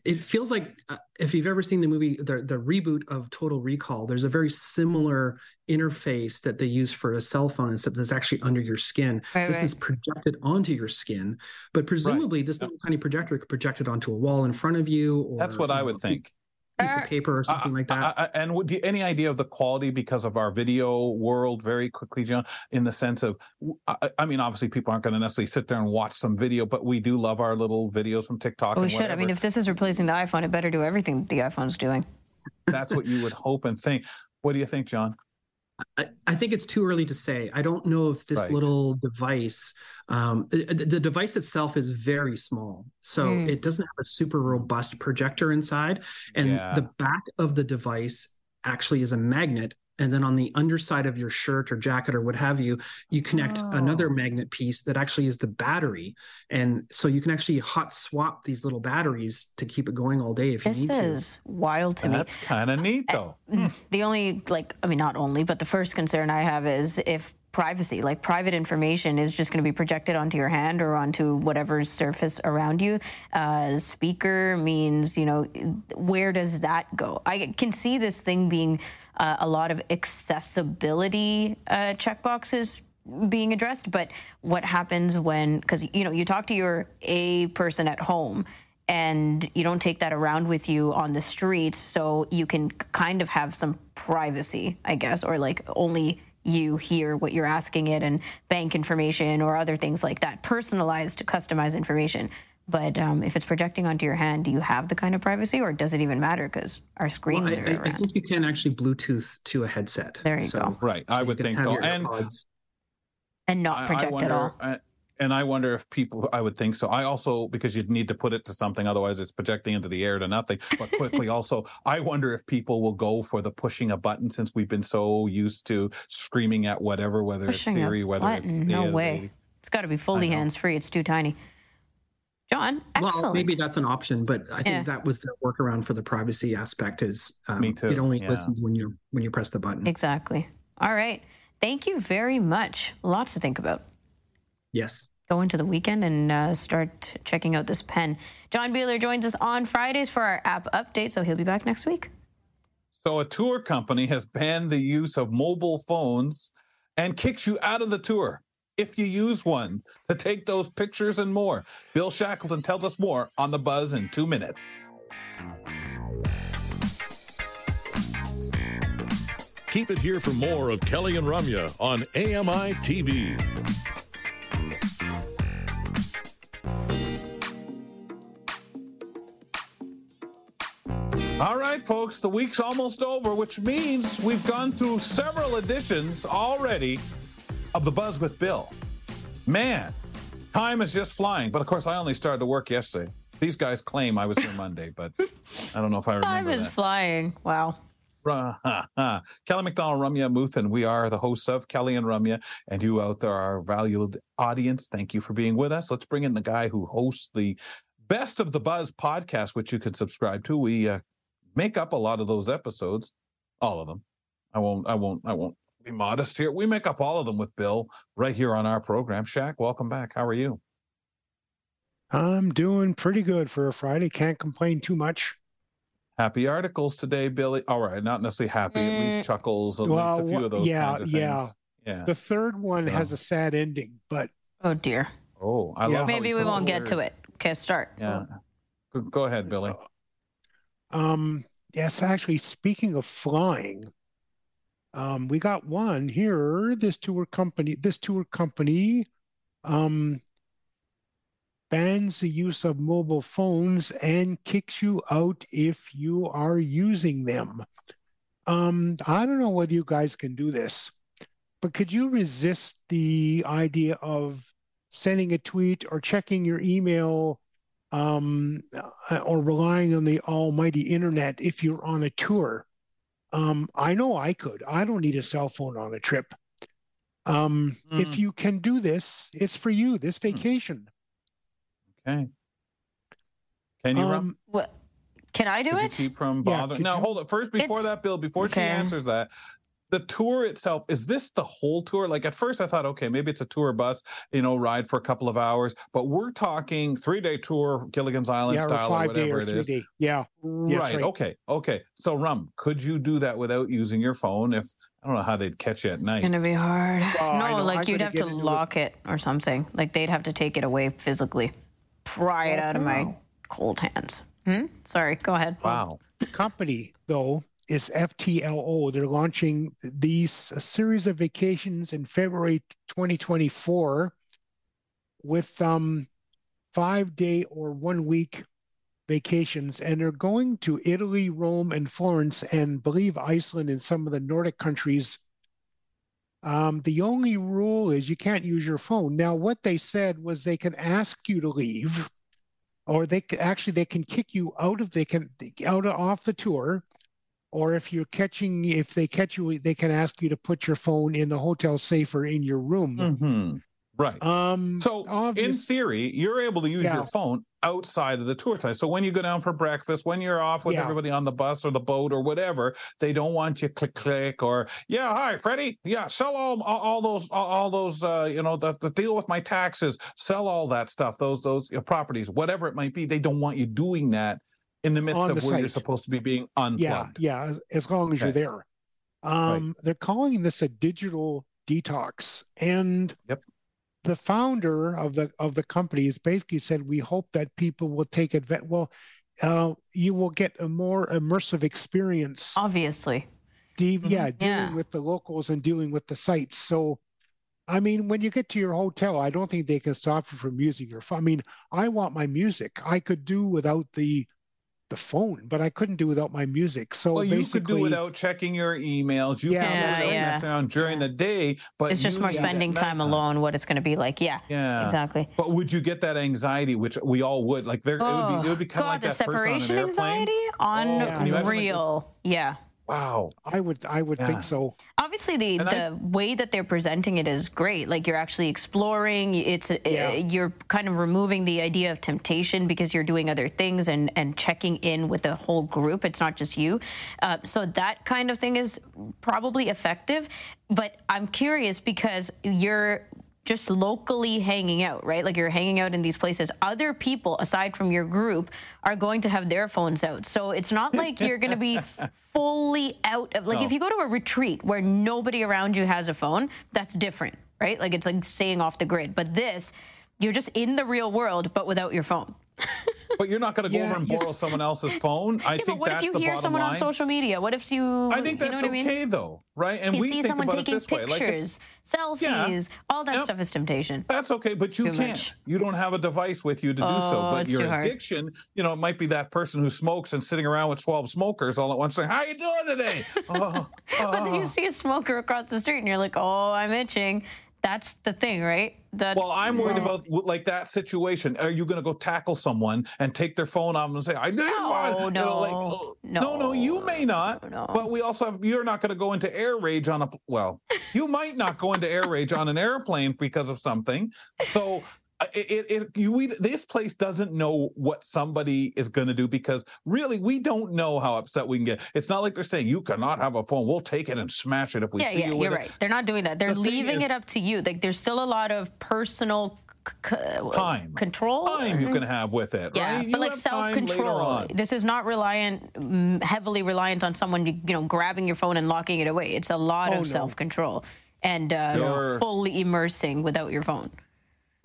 it feels like uh, if you've ever seen the movie the the reboot of Total Recall, there's a very similar interface that they use for a cell phone, except that's actually under your skin. Right, this right. is projected onto your skin, but presumably right. this little tiny projector could project it onto a wall in front of you. Or, that's what I would think piece of paper or something uh, like that. Uh, and would you, any idea of the quality because of our video world very quickly, John, in the sense of, I, I mean, obviously people aren't going to necessarily sit there and watch some video, but we do love our little videos from TikTok. we should. I mean, if this is replacing the iPhone, it better do everything the iPhone's doing. That's what you would hope and think. What do you think, John? I, I, think it's too early to say. I don't know if this right. little device, um, the, the, device itself is very small, so mm. it doesn't have a super robust projector inside, and yeah. the back of the device actually is a magnet and then on the underside of your shirt or jacket or what have you you connect oh. another magnet piece that actually is the battery. And so you can actually hot swap these little batteries to keep it going all day if this you need to. this is wild to That's me. That's kind of neat though. uh, the only like i mean not only but the first concern i have is if privacy like private information is just going to be projected onto your hand or onto whatever surface around you. Uh, speaker means you know where does that go? I can see this thing being uh, a lot of accessibility uh, checkboxes being addressed. But what happens when, because you know, you talk to your A person at home and you don't take that around with you on the streets, so you can kind of have some privacy, I guess, or like only you hear what you're asking it and bank information or other things like that, personalized, customized information. But um, if it's projecting onto your hand, do you have the kind of privacy, or does it even matter because our screens well, I, are? I, I, think you can actually Bluetooth to a headset. There you so, go. Right, I would think so, and and not project wonder, at all. Uh, and I wonder if people, I would think so. I also, because you'd need to put it to something, otherwise it's projecting into the air to nothing. But quickly, *laughs* also, I wonder if people will go for the pushing a button since we've been so used to screaming at whatever, whether pushing it's Siri, whether button. it's. No way. It's got to be fully hands free. It's too tiny. John, excellent. Well, maybe that's an option, but I think yeah. that was the workaround for the privacy aspect. Is um, Me too. it only yeah. listens when you when you press the button. Exactly. All right. Thank you very much. Lots to think about. Yes. Go into the weekend and uh, start checking out this pen. John Biehler joins us on Fridays for our app update, so he'll be back next week. So, a tour company has banned the use of mobile phones and kicks you out of the tour if you use one to take those pictures and more. Bill Shackleton tells us more on the buzz in two minutes. Keep it here for more of Kelly and Ramya on AMI TV. All right, folks, the week's almost over, which means we've gone through several editions already of the Buzz with Bill. Man, time is just flying. But of course, I only started to work yesterday. These guys claim I was here Monday, but I don't know if I remember. Time is that. flying. Wow. *laughs* Kelly McDonald, Ramya and We are the hosts of Kelly and Ramya, and you out there, our valued audience. Thank you for being with us. Let's bring in the guy who hosts the Best of the Buzz podcast, which you can subscribe to. We uh, make up a lot of those episodes, all of them. I won't. I won't. I won't be modest here. We make up all of them with Bill right here on our program. Shaq, welcome back. How are you? I'm doing pretty good for a Friday. Can't complain too much. Happy articles today, Billy. All right, not necessarily happy, at Mm. least chuckles, at Well, least a few of those yeah, kinds of yeah. things. Yeah. The third one Yeah. has a sad ending, but Oh dear. oh, I Yeah. love Maybe we won't get to it. Okay, start. Yeah. Go- Go ahead, Billy. um, yes, actually, speaking of flying, um, we got one here. This tour company, this tour company, um, bans the use of mobile phones and kicks you out if you are using them. Um, I don't know whether you guys can do this, but could you resist the idea of sending a tweet or checking your email um, or relying on the almighty internet if you're on a tour? Um, I know I could. I don't need a cell phone on a trip. Um, If Mm. you can do this, it's for you this vacation. Okay. Can you run? Um, What? Can I do Could you it? keep from bothering? could now, you- hold it. First, before It's- that, Bill, before she answers that, the tour itself is this the whole tour? Like at first, I thought, okay, maybe it's a tour bus, you know, ride for a couple of hours, but we're talking three day tour, Gilligan's Island yeah, style, or five day whatever or it three is. day. Yeah. Yes, right. right. Okay. Okay. So, Rum, could you do that without using your phone? If I don't know how they'd catch you at night. It's gonna be hard. Well, no, like I'm you'd have to into it. lock it. or something. Like they'd have to take it away physically, pry it out of my cold hands. Hmm? Sorry, go ahead. Wow. The company, though, is FTLO. They're launching these a series of vacations in February 2024 with um, five day or one week vacations. And they're going to Italy, Rome, and Florence, and believe Iceland and some of the Nordic countries. Um, the only rule is you can't use your phone. Now, what they said was they can ask you to leave or they c- actually they can kick you out of they can out of, off the tour or if you're catching if they catch you they can ask you to put your phone in the hotel safe or in your room hmm Right. um So, in theory, you're able to use Yeah. your phone outside of the tour time. So, when you go down for breakfast, when you're off with Yeah. everybody on the bus or the boat or whatever, they don't want you click click or yeah, hi, Freddie, yeah, sell all all, all those all, all those uh, you know the, the deal with my taxes, sell all that stuff, those those properties, whatever it might be. They don't want you doing that in the midst of the where you're supposed to be being yeah unplugged. yeah as, as long as you're there um they're calling this a digital detox and Yep. the founder of the of the company has basically said we hope that people will take advantage well uh, you will get a more immersive experience Obviously. de- yeah, dealing Yeah. with the locals and dealing with the sites. So, I mean, when you get to your hotel, I don't think they can stop you from using your phone. I mean, I want my music. I could do without the the phone, but I couldn't do without my music. So Well, you could do without checking your emails. You Yeah, can Yeah, without yeah. messing around during the day, but it's just more spending time alone, what it's going to be like. Yeah, Yeah, exactly. But would you get that anxiety, which we all would? Like there, it would be, it would be kind Oh, God, of like the that person on an separation airplane. anxiety? Oh, can you imagine, like, yeah. Wow. I would I would Yeah. think so. Obviously, the, And the I- way that they're presenting it is great. Like you're actually exploring. It's uh, Yeah. you're kind of removing the idea of temptation because you're doing other things and and checking in with the whole group. It's not just you. Uh, so that kind of thing is probably effective. But I'm curious because you're just locally hanging out, right? Like you're hanging out in these places. Other people aside from your group are going to have their phones out. So it's not like you're going to be *laughs* fully out of like if you go to a retreat where nobody around you has a phone, that's different, right? Like it's like staying off the grid. But this, you're just in the real world but without your phone. *laughs* But you're not going to go Yeah, over and yes. borrow someone else's phone. I Yeah, think but what that's if you hear someone line. on social media? What if you I think you that's know what I mean? okay though, right? And You we see think someone about taking it this way, like pictures, selfies, all that Yep. stuff is temptation. That's okay, but you Too can't. much. You don't have a device with you to do so. Oh, But your addiction, you know, it might be that person who smokes and sitting around with twelve smokers all at once, saying, "How you doing today?" oh, *laughs* But then you oh. see a smoker across the street and you're like, oh, I'm itching. That's the thing, right? That Well, I'm worried about like that situation. Are you going to go tackle someone and take their phone off and say, "I didn't want," you know, like, no, oh, no, no, you may not. no. But we also have. You're not going to go into air rage on a. Well, you might not go into air rage on an airplane because of something. So. Uh, It, it, you we, this place doesn't know what somebody is going to do because really we don't know how upset we can get. It's not like they're saying you cannot have a phone. We'll take it and smash it if we yeah, see yeah, you you're with right. it. They're not doing that. They're The leaving is- it up to you. Like there's still a lot of personal c- Time. control. Time you can have with it, Yeah, right? You but like self-control. This is not reliant, mm, heavily reliant on someone, you know, grabbing your phone and locking it away. It's a lot Oh, of no. self control and uh, You're- fully immersing without your phone.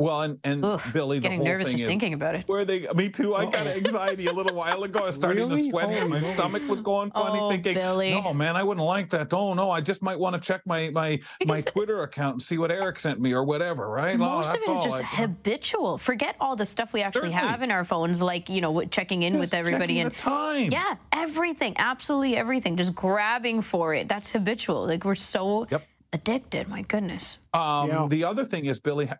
Well, and and Ugh, Billy, the getting whole nervous thing just is thinking about it. where they. Me too. I got *laughs* anxiety a little while ago. I was starting Really? to sweat. and my stomach was going funny. Oh, thinking, Billy. no, man, I wouldn't like that. Oh no, I just might want to check my my my Twitter account and see what Eric sent me or whatever. Right? No, Most of that's it is all just I- habitual. Forget all the stuff we actually Certainly. have in our phones, like you know, checking in with everybody and the time. yeah, everything, absolutely everything. Just grabbing for it. That's habitual. Like we're so Yep. addicted. My goodness. Um, Yeah. The other thing is, Billy, ha-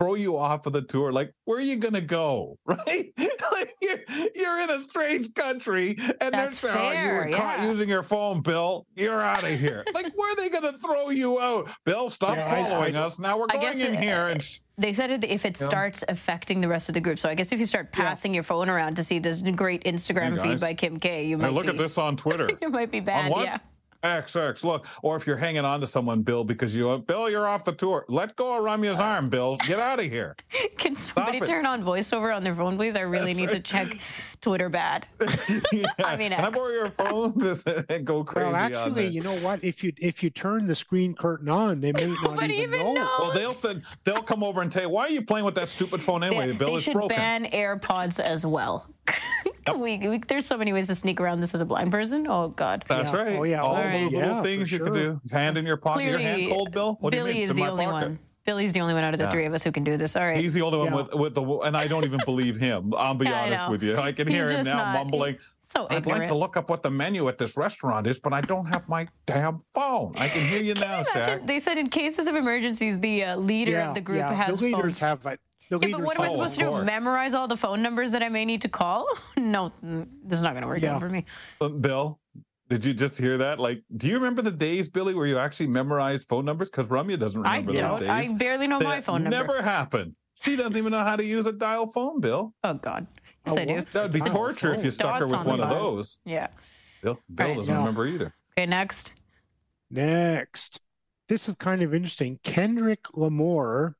throw you off of the tour. Like, where are you going to go? *laughs* Right? like, you're, you're in a strange country, and That's they're saying, oh, you were fair, caught yeah. using your phone, Bill. You're out of *laughs* here. like, where are they going to throw you out? Bill, stop Yeah, following I- us. Now we're I going guess in it- uh, here uh, and. Sh- They said it if it Yeah. starts affecting the rest of the group. So I guess if you start passing your phone around to see this great Instagram Hey, feed by Kim K, you Hey, might look be, at this on Twitter. *laughs* You might be on bad. what? Yeah. X, X, look. Or if you're hanging on to someone, Bill, because you, Bill, you're off the tour. Let go of Ramya's arm, Bill. Get out of here. *laughs* Can somebody it. turn on voiceover on their phone, please? I really That's need to check Twitter bad. *laughs* *laughs* Yeah. I mean, Can I X. borrow your phone? *laughs* and go crazy Well, on actually, you know what? If you if you turn the screen curtain on, they may not even, even know. Well, they'll knows. send, they'll come over and tell you, why are you playing with that stupid phone anyway? They, Bill they is should broken. ban AirPods as well. we, we, there's so many ways to sneak around this as a blind person. Oh God. That's Yeah. Oh, right. Oh, yeah. All oh, All right. those little for things you can do. Hand in your pocket. your hand cold, Bill? What do you mean? is It's in the my only pocket. one. Billy's the only one out of the Yeah. three of us who can do this. All right. He's the only one Yeah. with with the and I don't even believe him. I'll be *laughs* Yeah, honest with you. I can He's hear him now not- mumbling. so I'd like to look up what the menu at this restaurant is, but I don't have my damn phone. I can hear you can now, Imagine, Shaq. they said in cases of emergencies, the uh, leader yeah, of the group yeah. has the leaders phones. have it. The Yeah, but what am I supposed to do? Memorize all the phone numbers that I may need to call? *laughs* no, this is not going to work Yeah. out for me. Uh, Bill, did you just hear that? Like, do you remember the days, Billy, where you actually memorized phone numbers? Because Ramya doesn't I remember don't. those days. I days. barely know my phone number. Never happened. She doesn't even know how to use a dial phone, Bill. Oh God. Yes, A I do. That would be torture if you stuck her with on one of those. Yeah. Bill, Bill Right. doesn't Yeah. remember either. Okay, next. Next, this is kind of interesting. Kendrick Lamar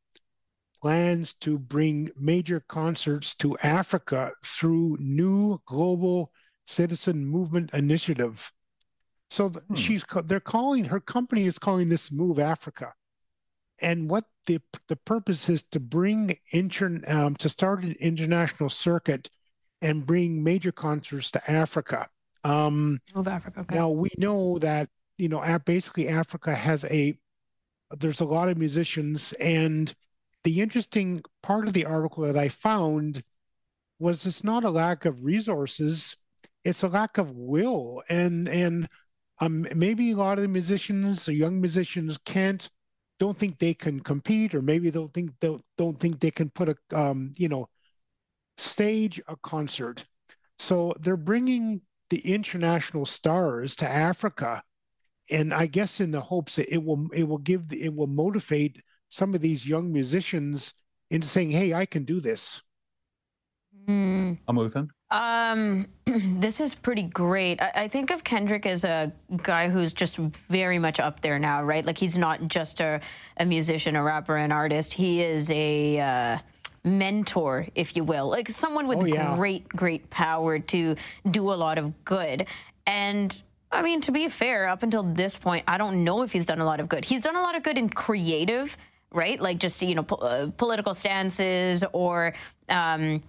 plans to bring major concerts to Africa through new global citizen movement initiative. So Hmm. she's they're calling her company is calling this Move Afrika, and what the the purpose is to bring inter um, to start an international circuit and bring major concerts to Africa. Um, Move Afrika. Okay. now we know that you know basically Africa has a there's a lot of musicians and the interesting part of the article that I found was it's not a lack of resources it's a lack of will and and um maybe a lot of the musicians or young musicians can't don't think they can compete or maybe they don't think don't, don't think they can put a um you know stage a concert so they're bringing the international stars to Africa, and I guess in the hopes that it will it will give it will motivate some of these young musicians into saying, "Hey, I can do this." Hmm. Amuthan? Um, *clears throat* this is pretty great. I, I think of Kendrick as a guy who's just very much up there now, right? Like he's not just a, a musician, a rapper, an artist. He is a uh, mentor, if you will, like someone with Oh, yeah. great, great power to do a lot of good. And I mean, to be fair, up until this point, I don't know if he's done a lot of good. He's done a lot of good in creative, right? Like just you know, po- uh, political stances or. Um,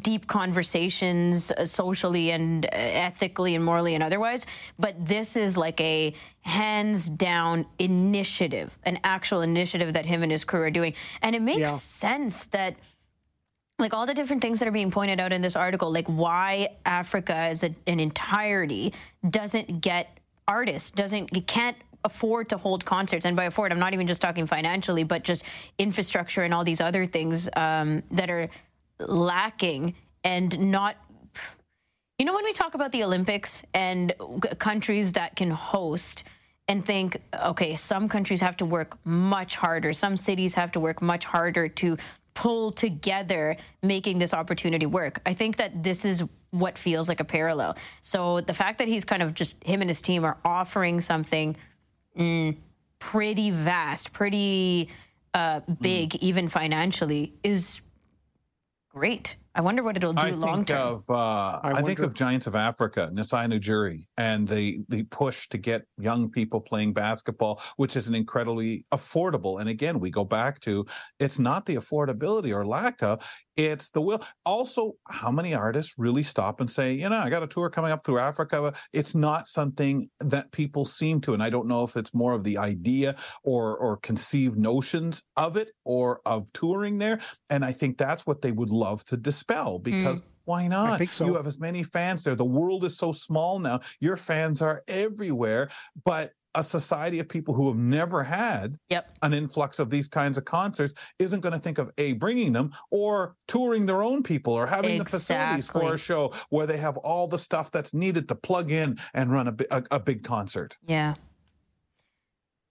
deep conversations uh, socially and uh, ethically and morally and otherwise but this is like a hands down initiative an actual initiative that him and his crew are doing and it makes Yeah. sense that like all the different things that are being pointed out in this article, like why Africa as a, an entirety doesn't get artists, doesn't you can't afford to hold concerts. And by afford, I'm not even just talking financially, but just infrastructure and all these other things um, that are lacking and not. You know, when we talk about the Olympics and countries that can host and think, okay, some countries have to work much harder, some cities have to work much harder to pull together making this opportunity work. I think that this is what feels like a parallel. So the fact that he's kind of just him and his team are offering something mm, pretty vast, pretty uh, big, mm. even financially, is great. I wonder what it'll do I long think term. Of, uh, I, I think of Giants of Africa, Masai Ujiri, and the the push to get young people playing basketball, which is an incredibly affordable. And again, we go back to it's not the affordability or lack of, it's the will. Also, how many artists really stop and say, you know, I got a tour coming up through Africa? It's not something that people seem to. And I don't know if it's more of the idea or or conceived notions of it or of touring there. And I think that's what they would love to dispel because mm. Why not? I think so. You have as many fans there. The world is so small now. Your fans are everywhere. But a society of people who have never had yep. an influx of these kinds of concerts isn't going to think of a bringing them or touring their own people or having exactly. the facilities for a show where they have all the stuff that's needed to plug in and run a, a, a big concert. Yeah.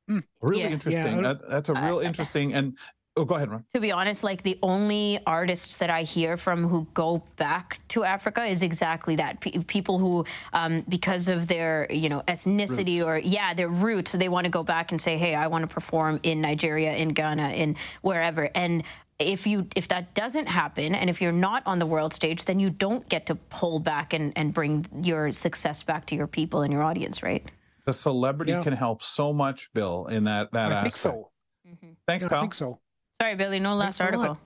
Hmm. Really yeah. interesting. Yeah. That, that's a real uh, interesting and Oh, go ahead, Ron. To be honest, like the only artists that I hear from who go back to Africa is exactly that. P- people who, um, because of their, you know, ethnicity roots. or yeah, their roots, they want to go back and say, hey, I want to perform in Nigeria, in Ghana, in wherever. And if you if that doesn't happen and if you're not on the world stage then you don't get to pull back and, and bring your success back to your people and your audience right the celebrity yeah. can help so much bill in that that I aspect. think so mm-hmm. thanks yeah, pal i think so Sorry, Billy, no last Thanks article.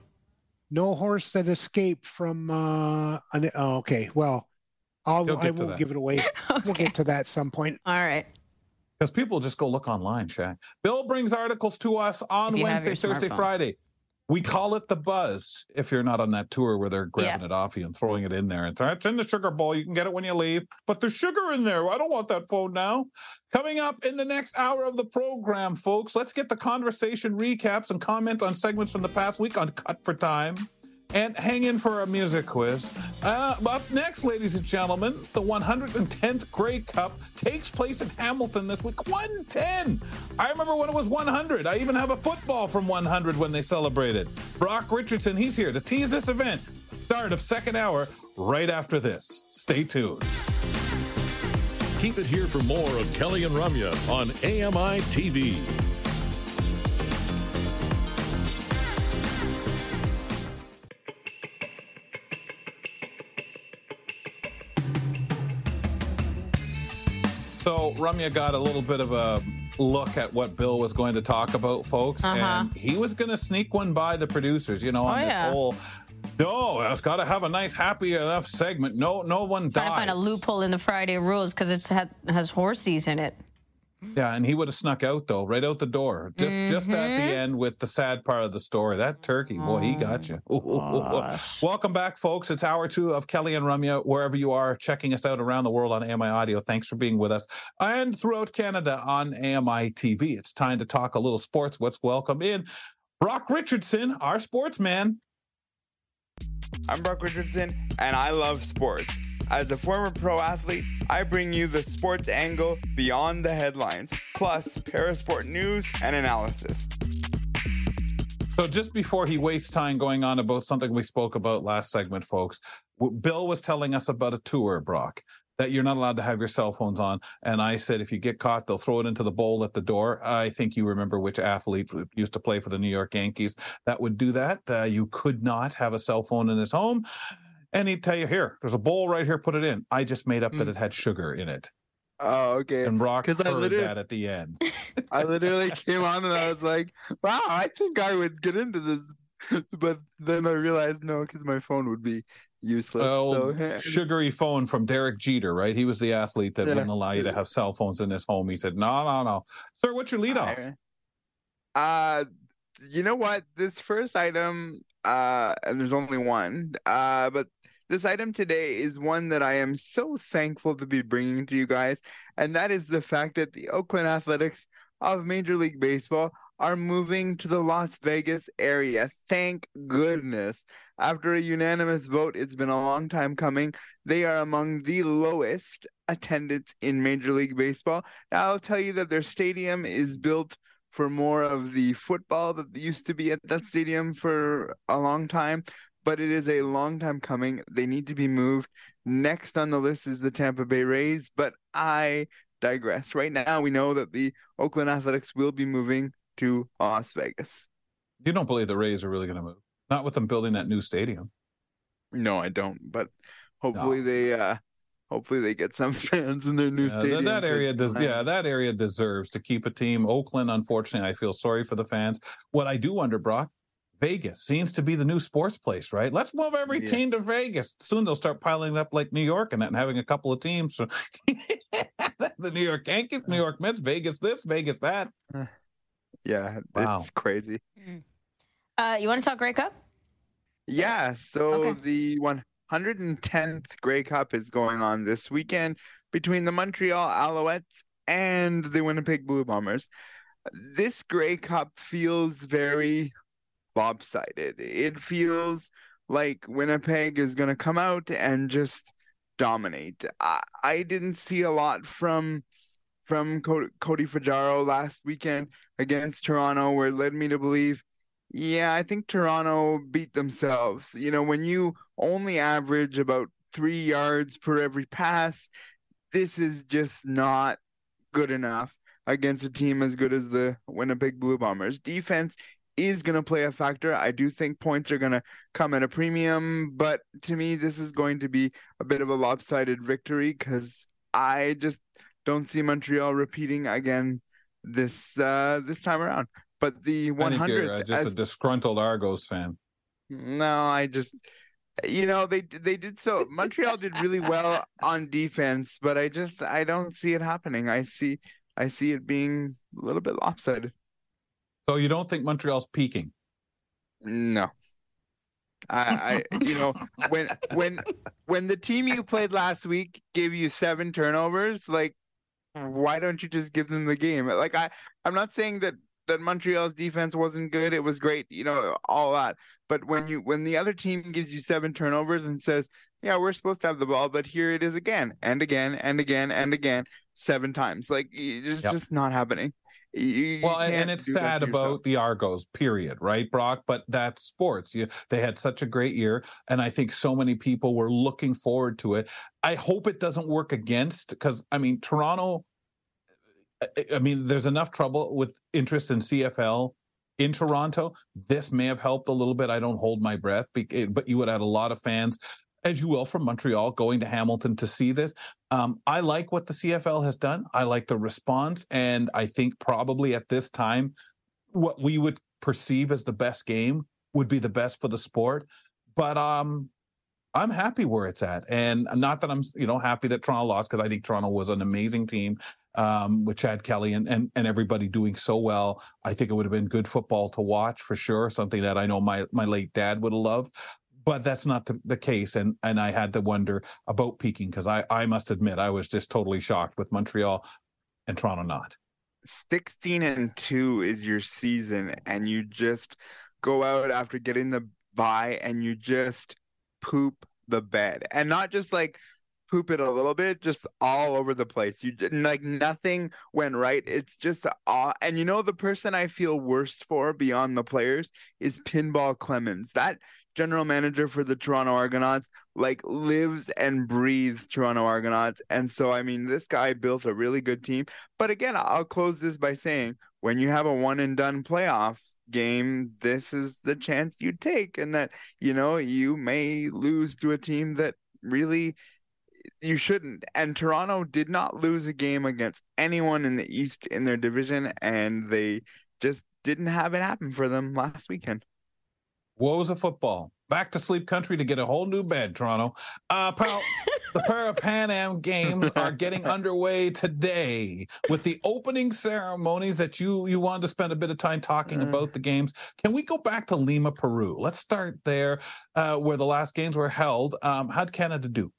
No horse that escaped from. Uh, an, oh, okay, well, I'll, I won't give it away. okay. *laughs* We'll get to that some point. All right. Because people just go look online, Shaq. Bill brings articles to us on Wednesday, Thursday, Friday. We call it the buzz if you're not on that tour where they're grabbing yeah. it off you and throwing it in there. And it's in the sugar bowl. You can get it when you leave, but there's sugar in there. I don't want that phone now. Coming up in the next hour of the program, folks, let's get the conversation recaps and comment on segments from the past week on Cut for Time and hang in for a music quiz. Uh, up next, ladies and gentlemen, the 110th Grey Cup takes place in Hamilton this week. 110! I remember when it was 100. I even have a football from 100 when they celebrated. Brock Richardson, he's here to tease this event. Start of second hour right after this. Stay tuned. Keep it here for more of Kelly and Ramya on AMI TV. So Ramya got a little bit of a look at what Bill was going to talk about, folks, uh-huh. and he was going to sneak one by the producers. You know, on oh, this yeah. whole. No, it's got to have a nice, happy enough segment. No, no one dies. Trying to find a loophole in the Friday rules because it has horses in it. Yeah, and he would have snuck out though, right out the door, just mm-hmm. just at the mm-hmm. end with the sad part of the story. That turkey, boy, he got you. *laughs* Welcome back, folks. It's hour two of Kelly and Ramya, wherever you are checking us out around the world on AMI Audio. Thanks for being with us, and throughout Canada on AMI TV. It's time to talk a little sports. Let's welcome in Brock Richardson, our sportsman. I'm Brock Richardson, and I love sports. As a former pro athlete, I bring you the sports angle beyond the headlines, plus parasport news and analysis. So, just before he wastes time going on about something we spoke about last segment, folks, Bill was telling us about a tour, Brock, that you're not allowed to have your cell phones on. And I said, if you get caught, they'll throw it into the bowl at the door. I think you remember which athlete used to play for the New York Yankees that would do that. Uh, you could not have a cell phone in his home and he'd tell you, "Here, there's a bowl right here. Put it in." I just made up mm. that it had sugar in it. Oh, okay. And Brock heard I literally, that at the end. *laughs* I literally came on and I was like, "Wow, I think I would get into this," *laughs* but then I realized no, because my phone would be useless. Oh, so. *laughs* sugary phone from Derek Jeter, right? He was the athlete that yeah. wouldn't allow you to have cell phones in his home. He said, "No, no, no, sir. What's your lead off?" Uh, you know what? This first item, uh, and there's only one, uh, but this item today is one that I am so thankful to be bringing to you guys, and that is the fact that the Oakland Athletics of Major League Baseball are moving to the Las Vegas area. Thank goodness. After a unanimous vote, it's been a long time coming. They are among the lowest attendance in Major League Baseball. Now, I'll tell you that their stadium is built for more of the football that used to be at that stadium for a long time but it is a long time coming. They need to be moved. Next on the list is the Tampa Bay Rays, but I digress. Right now, we know that the Oakland Athletics will be moving to Las Vegas. You don't believe the Rays are really going to move? Not with them building that new stadium. No, I don't. But hopefully no. they uh hopefully they get some *laughs* fans in their new yeah, stadium. That, that area does yeah, that area deserves to keep a team. Oakland, unfortunately, I feel sorry for the fans. What I do wonder, Brock, Vegas seems to be the new sports place, right? Let's move every yeah. team to Vegas. Soon they'll start piling up like New York and that and having a couple of teams. So *laughs* the New York Yankees, New York Mets, Vegas this, Vegas that. Yeah, wow. it's crazy. Mm. Uh, you want to talk Grey Cup? Yeah. So okay. the 110th Grey Cup is going on this weekend between the Montreal Alouettes and the Winnipeg Blue Bombers. This Grey Cup feels very lopsided. It feels like Winnipeg is going to come out and just dominate. I, I didn't see a lot from from Cody Fajardo last weekend against Toronto, where it led me to believe yeah, I think Toronto beat themselves. You know, when you only average about three yards per every pass, this is just not good enough against a team as good as the Winnipeg Blue Bombers. Defense is going to play a factor. I do think points are going to come at a premium, but to me, this is going to be a bit of a lopsided victory because I just don't see Montreal repeating again this uh, this time around. But the 100 uh, just as, a disgruntled Argos fan. No, I just you know they they did so Montreal did really well on defense, but I just I don't see it happening. I see I see it being a little bit lopsided. So you don't think Montreal's peaking? No. I, I you know when when when the team you played last week gave you seven turnovers, like why don't you just give them the game? Like I I'm not saying that that Montreal's defense wasn't good. It was great, you know, all that. But when you when the other team gives you seven turnovers and says, "Yeah, we're supposed to have the ball, but here it is again and again and again and again, seven times," like it's yep. just not happening. You, well, and it's sad about the Argos, period, right, Brock? But that's sports. You, they had such a great year, and I think so many people were looking forward to it. I hope it doesn't work against because I mean Toronto I mean, there's enough trouble with interest in CFL in Toronto. This may have helped a little bit. I don't hold my breath, eh, but you would have had a lot of fans, as you will, from Montreal going to Hamilton to see this. Um, I like what the CFL has done. I like the response. And I think probably at this time, what we would perceive as the best game would be the best for the sport. But um, I'm happy where it's at. And not that I'm, you know, happy that Toronto lost because I think Toronto was an amazing team um, with Chad Kelly and, and and everybody doing so well. I think it would have been good football to watch for sure. Something that I know my my late dad would have loved. But that's not the, the case, and and I had to wonder about peaking because I I must admit I was just totally shocked with Montreal and Toronto not. 16 and 2 is your season and you just go out after getting the bye and you just poop the bed and not just like poop it a little bit, just all over the place. You didn't like nothing went right. It's just aw. And you know, the person I feel worst for beyond the players is Pinball Clemons. That general manager for the Toronto Argonauts like lives and breathes Toronto Argonauts. And so, I mean, this guy built a really good team. But again, I'll close this by saying when you have a one and done playoff, game this is the chance you take and that you know you may lose to a team that really you shouldn't. And Toronto did not lose a game against anyone in the East in their division, and they just didn't have it happen for them last weekend. Woes of football. Back to sleep country to get a whole new bed, Toronto. Uh, pal, the *laughs* Parapan Am Games are getting underway today with the opening ceremonies that you you wanted to spend a bit of time talking uh, about the games. Can we go back to Lima, Peru? Let's start there, uh, where the last games were held. Um, how'd Canada do?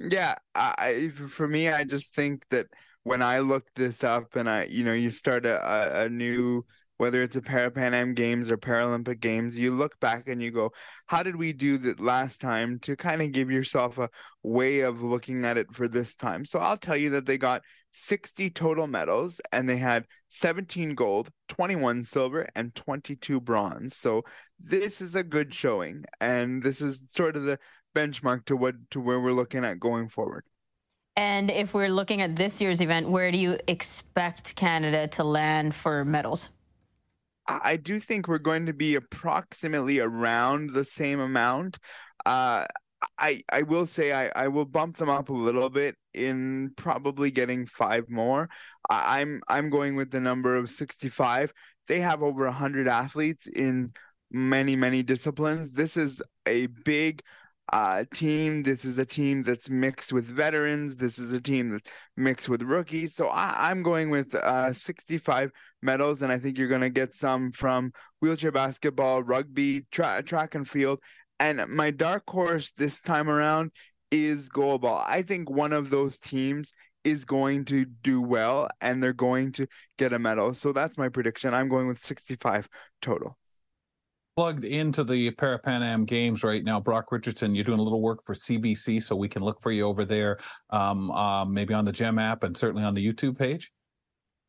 Yeah, I for me, I just think that when I look this up and I, you know, you start a, a new whether it's a Parapan Am Games or Paralympic Games, you look back and you go, how did we do that last time to kind of give yourself a way of looking at it for this time? So I'll tell you that they got 60 total medals and they had 17 gold, 21 silver, and 22 bronze. So this is a good showing. And this is sort of the benchmark to what to where we're looking at going forward. And if we're looking at this year's event, where do you expect Canada to land for medals? I do think we're going to be approximately around the same amount. Uh, I I will say I, I will bump them up a little bit in probably getting five more. I, I'm I'm going with the number of 65. They have over 100 athletes in many many disciplines. This is a big uh, team. This is a team that's mixed with veterans. This is a team that's mixed with rookies. So I, am going with uh, 65 medals, and I think you're going to get some from wheelchair basketball, rugby, tra- track and field. And my dark horse this time around is goalball. I think one of those teams is going to do well, and they're going to get a medal. So that's my prediction. I'm going with 65 total plugged into the Parapan Am Games right now. Brock Richardson, you're doing a little work for CBC, so we can look for you over there, um, uh, maybe on the Gem app and certainly on the YouTube page.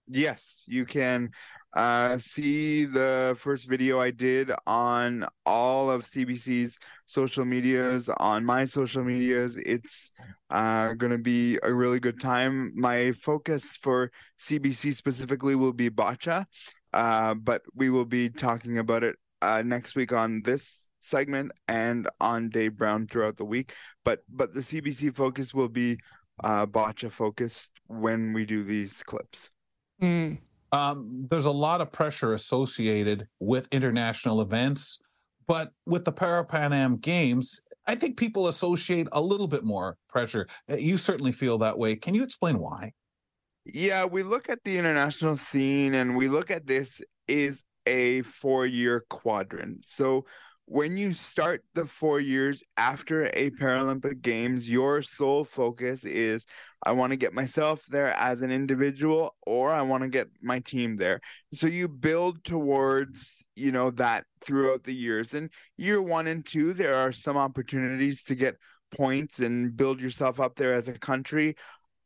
Yes, you can uh, see the first video I did on all of CBC's social medias, on my social medias. It's uh, going to be a really good time. My focus for CBC specifically will be bocce, uh, but we will be talking about it uh, next week on this segment and on Dave Brown throughout the week. But but the CBC focus will be uh, bocce focused when we do these clips. Mm. Um, there's a lot of pressure associated with international events, but with the Parapan Am Games, I think people associate a little bit more pressure. Uh, you certainly feel that way. Can you explain why? Yeah, we look at the international scene and we look at this is a four year quadrant. So when you start the four years after a Paralympic Games, your sole focus is I want to get myself there as an individual or I want to get my team there. So you build towards, you know, that throughout the years. And year one and two, there are some opportunities to get points and build yourself up there as a country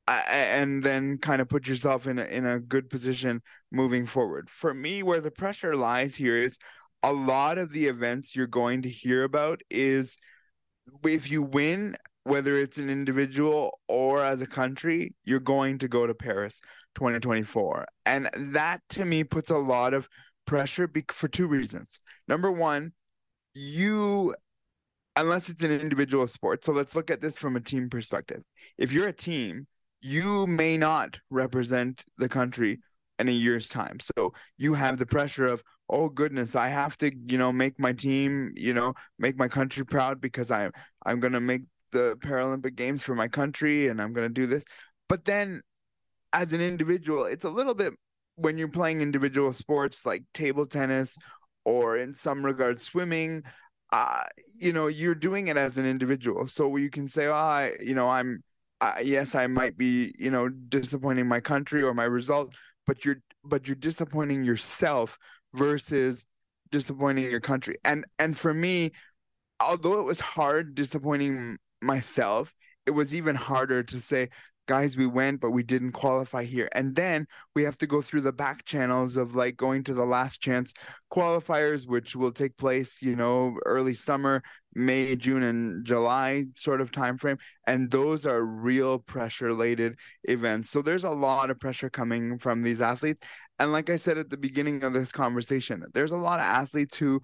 and then kind of put yourself in a, in a good position moving forward. For me, where the pressure lies here is a lot of the events you're going to hear about is if you win, whether it's an individual or as a country, you're going to go to Paris 2024. And that to me puts a lot of pressure for two reasons. Number one, you unless it's an individual sport. So let's look at this from a team perspective. If you're a team, you may not represent the country in a year's time. So you have the pressure of, oh goodness, I have to, you know, make my team, you know, make my country proud because I'm I'm gonna make the Paralympic Games for my country and I'm gonna do this. But then as an individual, it's a little bit when you're playing individual sports like table tennis or in some regards swimming, uh, you know, you're doing it as an individual. So you can say, oh, I, you know, I'm Yes, I might be, you know, disappointing my country or my result, but you're but you're disappointing yourself versus disappointing your country. And and for me, although it was hard disappointing myself, it was even harder to say, guys, we went, but we didn't qualify here. And then we have to go through the back channels of like going to the last chance qualifiers, which will take place, you know, early summer, May, June, and July sort of time frame. And those are real pressure laden events. So there's a lot of pressure coming from these athletes. And like I said at the beginning of this conversation, there's a lot of athletes who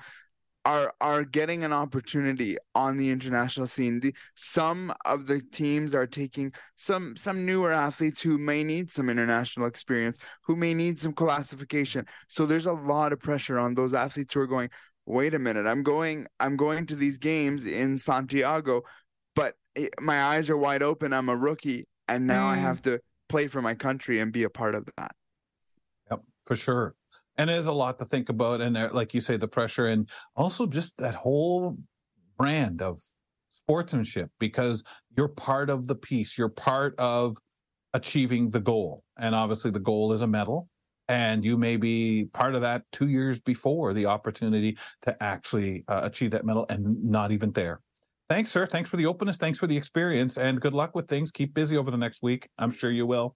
are are getting an opportunity on the international scene. The, some of the teams are taking some some newer athletes who may need some international experience, who may need some classification. So there's a lot of pressure on those athletes who are going. Wait a minute, I'm going. I'm going to these games in Santiago, but my eyes are wide open. I'm a rookie, and now mm. I have to play for my country and be a part of that. Yep, for sure and it is a lot to think about and like you say the pressure and also just that whole brand of sportsmanship because you're part of the piece you're part of achieving the goal. And obviously the goal is a medal and you may be part of that two years before the opportunity to actually uh, achieve that medal and not even there. Thanks sir. Thanks for the openness. Thanks for the experience and good luck with things. Keep busy over the next week. I'm sure you will.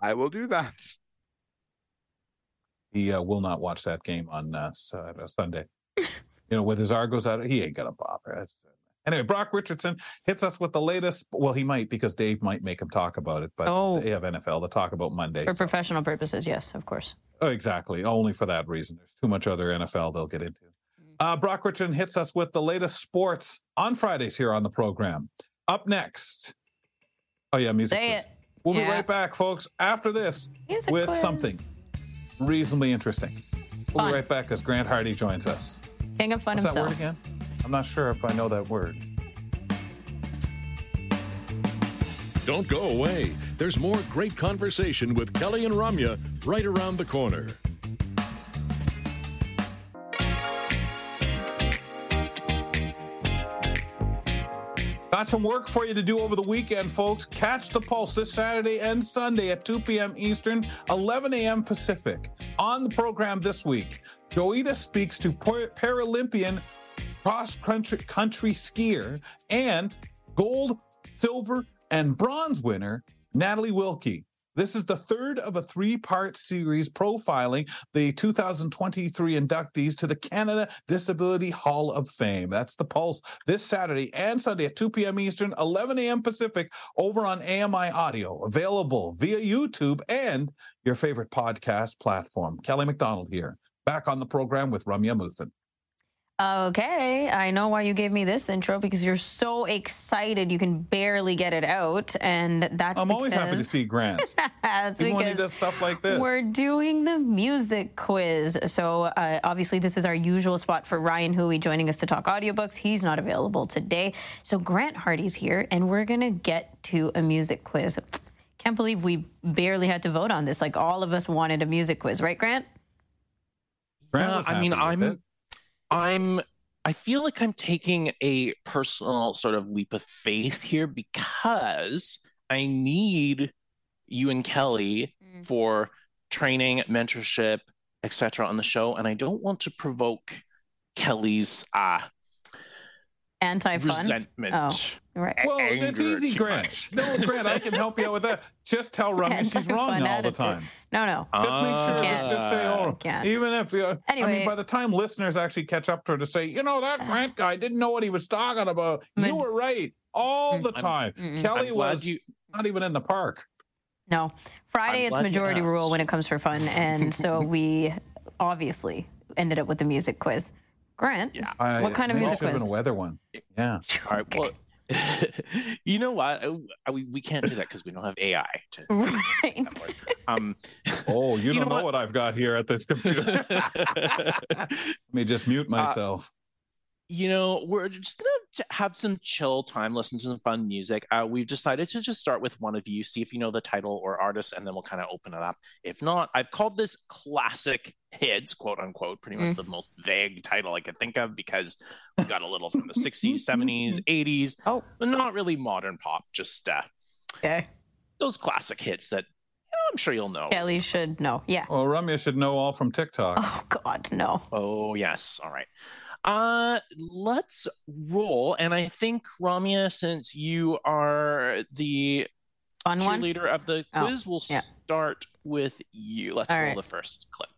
I will do that he uh, will not watch that game on uh, Sunday. you know, with his Argos out, he ain't gonna bother. That's, anyway, Brock Richardson hits us with the latest. Well, he might because Dave might make him talk about it, but oh. they have NFL to talk about Monday for so. professional purposes. Yes, of course. Oh, exactly. Only for that reason. There's too much other NFL they'll get into. Mm. Uh, Brock Richardson hits us with the latest sports on Fridays here on the program. Up next. Oh, yeah, music. Say quiz. it. We'll be right back, folks, after this Music with quiz. something reasonably interesting. We'll Fun. be right back as Grant Hardy joins us. King of fun What's that word again? I'm not sure if I know that word. Don't go away. There's more great conversation with Kelly and Ramya right around the corner. Got some work for you to do over the weekend, folks. Catch the pulse this Saturday and Sunday at 2 p.m. Eastern, 11 a.m. Pacific. On the program this week, Joita speaks to Paralympian cross country, country skier and gold, silver, and bronze winner, Natalie Wilkie. This is the third of a three part series profiling the 2023 inductees to the Canada Disability Hall of Fame. That's the Pulse this Saturday and Sunday at 2 p.m. Eastern, 11 a.m. Pacific, over on AMI Audio, available via YouTube and your favorite podcast platform. Kelly McDonald here, back on the program with Ramya Amuthan. Okay, I know why you gave me this intro because you're so excited you can barely get it out, and that's I'm always happy to see Grant. *laughs* That's Even when he because does stuff like this. We're doing the music quiz. So, uh, obviously, this is our usual spot for Ryan Huey joining us to talk audiobooks. He's not available today. So, Grant Hardy's here, and we're going to get to a music quiz. Can't believe we barely had to vote on this. Like, all of us wanted a music quiz, right, Grant? Grant Uh, I mean, I'm, it. I'm, I feel like I'm taking a personal sort of leap of faith here because I need you and Kelly Mm. for training, mentorship, etc. on the show, and I don't want to provoke Kelly's uh Anti resentment. Oh, right. Well, it's easy, Grant. much. No, Grant, I can help you out with that. Just tell *laughs* Rummy she's wrong Anti-fun all the time. No, no. Just make sure, just, just say, oh, Can't. even if, uh, I mean, by the time listeners actually catch up to her to say, you know, that Grant guy didn't know what he was talking about. You were right all the I'm- time. Mm-mm. Kelly I'm was you- not even in the park. No. Friday I'm it's majority rule when it comes for fun. And so *laughs* we obviously ended up with the music quiz. Grant, Yeah. I, What kind of maybe it music should have been a weather one. Yeah. *laughs* All right. Well, *laughs* you know what? Uh, We, we can't do that because we don't have AI. To, *laughs* right. um, *laughs* Oh, you, You don't know know what? I've got here at this computer. Let me just mute Uh, myself. You know, we're just gonna have some chill time, listen to some fun music. Uh, we've decided to just start with one of you, see if you know the title or artist, and then we'll kind of open it up. If not, I've called this classic hits, quote unquote, pretty much the most vague title I could think of because we got a little from the 60s, 70s, 80s, Oh, but not really modern pop, just uh, okay. those classic hits that you know, I'm sure you'll know. Kelly should know. Yeah. well, Ramya should know all from TikTok. Oh, God, no. Oh yes. All right. Uh let's roll. And I think Ramya, since you are the Fun one? of the Oh, quiz, we'll yeah. start with you. Let's All roll right. the first clip.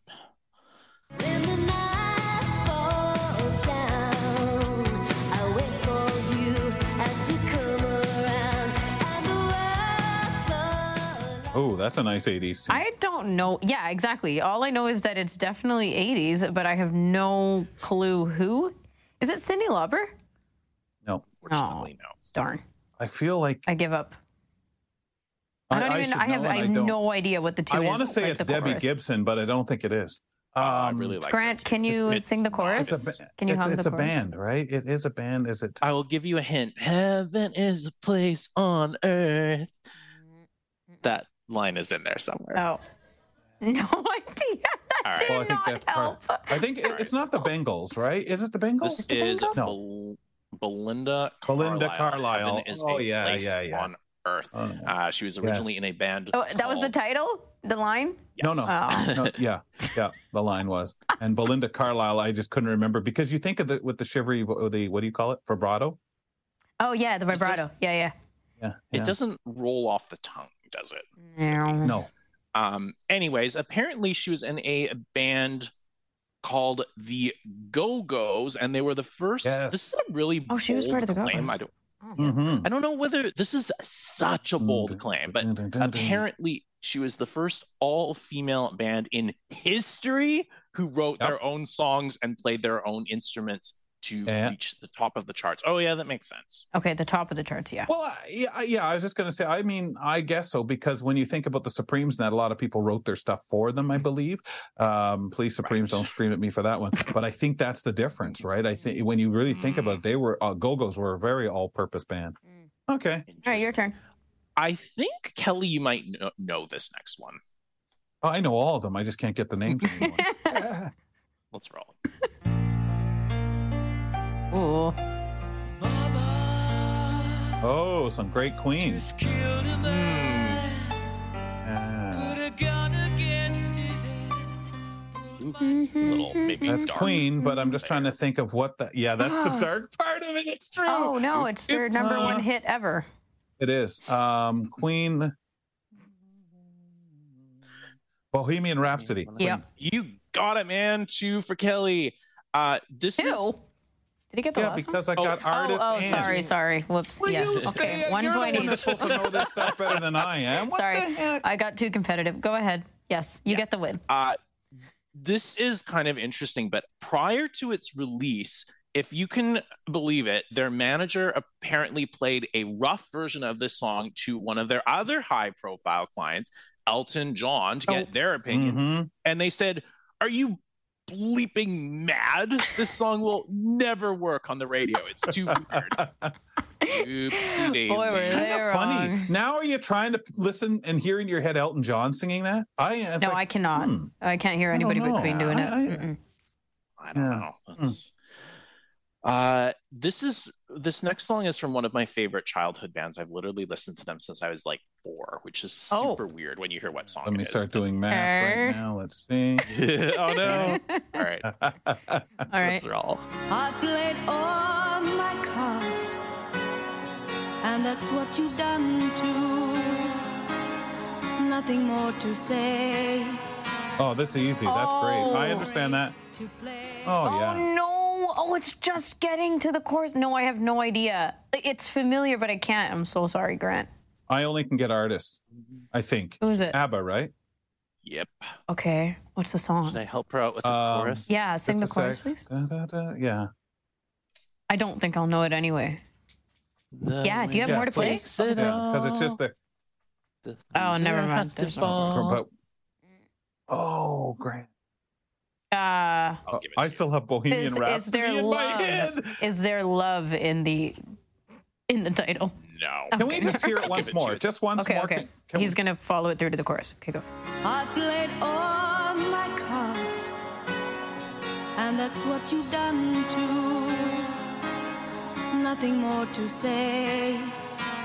Oh, that's a nice 80s tune. I don't know. Yeah, exactly. All I know is that it's definitely 80s, but I have no clue who. Is it Cyndi Lauper? no, Fortunately, no. Darn. I feel like I give up. I don't even. should I have. know, I have don't. no idea what the tune. Is. I want to say like it's Debbie chorus. Gibson, but I don't think it is. Uh, I Um, really like Grant, can you It's sing the chorus? It's a, ba- Can you it's, hum it's the a chorus? band, right? It is a band. Is it? I will give you a hint. Heaven is a place on earth. That line is in there somewhere. Oh, no *laughs* idea. That All right. did Well, I think not that's part. help. I think it, it's not the Bangles, right? Is it the Bangles? This the is Bangles? Bel- Belinda Belinda Carlisle. Carlisle. Is Oh, a yeah, place yeah, yeah. on earth. Oh, no. Uh, she was originally Yes. in a band. Oh, that was the title. The line. No, no, Oh. no, yeah, *laughs* yeah. The line was, and Belinda Carlisle. I just couldn't remember because you think of the with the shivery, the what do you call it, vibrato? Oh yeah, the vibrato. Yeah, yeah. Yeah, It doesn't roll off the tongue, does it? No, Um, anyways, apparently she was in a band called the Go-Go's, and they were the first. Yes. This is a really Oh, she was part of the claim. Go-Go's. I don't, Mhm. I don't know whether this is such a bold claim, but apparently She was the first all-female band in history who wrote Yep. their own songs and played their own instruments to Yeah. reach the top of the charts. Oh yeah, that makes sense. Okay, the top of the charts, yeah. Well, I- yeah, I- yeah. I was just going to say. I mean, I guess so because when you think about the Supremes, that a lot of people wrote their stuff for them. I believe. *laughs* Um, please, Supremes, Right. don't scream at me for that one. But I think that's the difference, right? I think when you really think about it, they were uh, Go-Go's were a very all-purpose band. Okay. All right, your turn. I think Kelly, you might know, know this next one. Oh, I know all of them. I just can't get the names anymore. *laughs* Let's roll. *laughs* Ooh. oh, some great Queen. Hmm. Yeah. It's a little maybe That's dark. Queen, but I'm just trying to think of what the. Yeah, that's the dark part of it. It's true. Oh no, it's their number Uh, one hit ever. It is. Um, Queen. Bohemian Rhapsody. Yeah. You got it, man. Two for Kelly. Uh, this Two. is Did he get the Yeah, last because I Oh. got one? artist oh, oh, and. sorry, sorry. Whoops. Will yeah. you Okay, stay- one You're the point one that's supposed to know this stuff better than I am. What Sorry, the heck? I got too competitive. Go ahead. Yes, you get the win. uh, this is kind of interesting, but prior to its release, if you can believe it, their manager apparently played a rough version of this song to one of their other high profile clients, Elton John, to get Oh. their opinion. Mhm. And they said, Are you bleeping mad? This song will never work on the radio. It's too *laughs* weird. Oopsie daisy. Boy, were Kind they of funny. wrong. Now are you trying to listen and hear in your head Elton John singing that? I it's No, like, I cannot. hmm. I can't hear I don't anybody but know. Queen doing it. I- I- Mm-mm. I don't Yeah. know. That's- Uh, this is this next song is from one of my favorite childhood bands. I've literally listened to them since I was like four, which is Oh. super weird when you hear what song. Let me it is. start doing math Okay. right now. Let's see. *laughs* oh no! *laughs* All right, *laughs* All right. let's roll. I played all my cards, and that's what you've done too. Nothing more to say. oh, that's easy. That's great. I Oh. understand that. To play. Oh, Oh yeah. no! Oh, it's just getting to the chorus. No, I have no idea. It's familiar, but I can't. I'm so sorry, Grant. I only can get artists. I think. Who is it? ABBA, right? Yep. Okay, what's the song? Should I help her out with the Um, chorus? Yeah, sing the chorus, sec. please. Da, da, da. Yeah. I don't think I'll know it anyway. The Yeah, do you have wind more to play? takes it Yeah, because it's just the. The Oh, never mind. has to There's no- fall. But, oh, great. Uh, I'll give it I to you. still have Bohemian is, is Rhapsody there in my head. Is there love in the in the title? No. Can we just hear it once give it more? Just once Okay, more. okay. Can- can He's we- gonna follow it through to the chorus. Okay, go. I played all my cards, and that's what you've done too. Nothing more to say.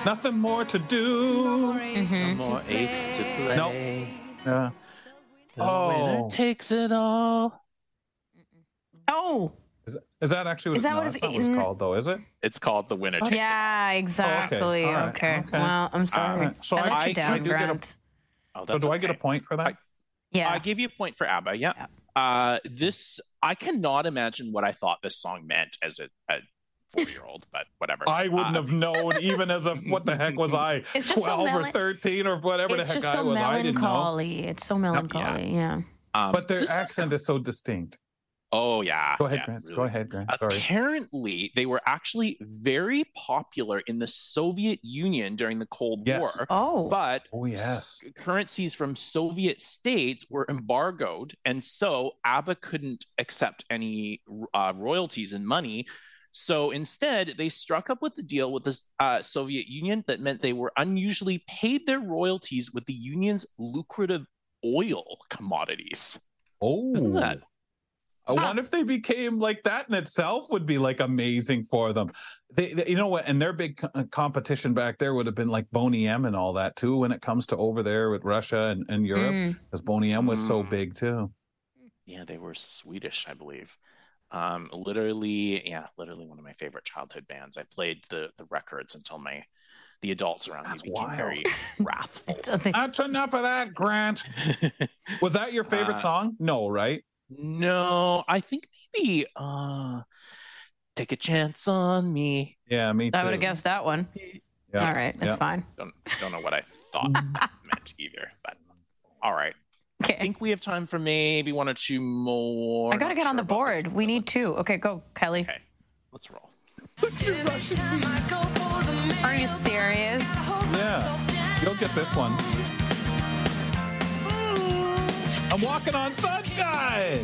Nothing more to No do. more ace Some to more apes to play. Nope. Yeah. The Oh. winner takes it all. Oh, Is, is that actually what, Is that no, what that's it's- not what it's called, though, is it? It's called the winner takes yeah, exactly. all right, Okay. okay. Well, I'm sorry. right. So I let I- you I down, do get a- Grant. it. Oh, So that's do I get a point for that? I- Yeah. I give you a point for ABBA. Yeah. Yeah. Uh, this I cannot imagine what I thought this song meant as a, a four-year-old, but whatever. I wouldn't Uh, have known, even as a what the heck was I? It's just so Twelve or thirteen or whatever it's the heck just I so was. I didn't know. melancholy. It's so melancholy. Yeah. um, But their this is- accent is so distinct. oh yeah. Go ahead, yeah, Grant. Go ahead, Grant. Sorry. Apparently, they were actually very popular in the Soviet Union during the Cold Yes. War. Oh. But Oh yes. currencies from Soviet states were embargoed, and so ABBA couldn't accept any uh, royalties and money. So instead, they struck up with a deal with the uh, Soviet Union that meant they were unusually paid their royalties with the union's lucrative oil commodities. Oh, Isn't that? I wonder if they became like that in itself would be like amazing for them. They, they- you know what? And their big co- competition back there would have been like Boney M and all that too. When it comes to over there with Russia and, and Europe, Mm. because Boney M was so Mm. big too. Yeah, they were Swedish, I believe. Um, literally, yeah, literally one of my favorite childhood bands. I played the the records until my the adults around That's me became wild. very *laughs* wrathful. *laughs* That's enough of that, Grant. *laughs* Was that your favorite Uh, song? No, right? no, I think maybe uh take a chance on me. Yeah, me too. I would have guessed that one. Yeah, All right, that's yeah. fine. Don't don't know what I thought that meant either, but All right. I think we have time for maybe one or two more. I gotta get on the board. We need two. Okay, go, Kelly. Okay, let's roll. Are you serious? Yeah, you'll get this one. I'm walking on sunshine.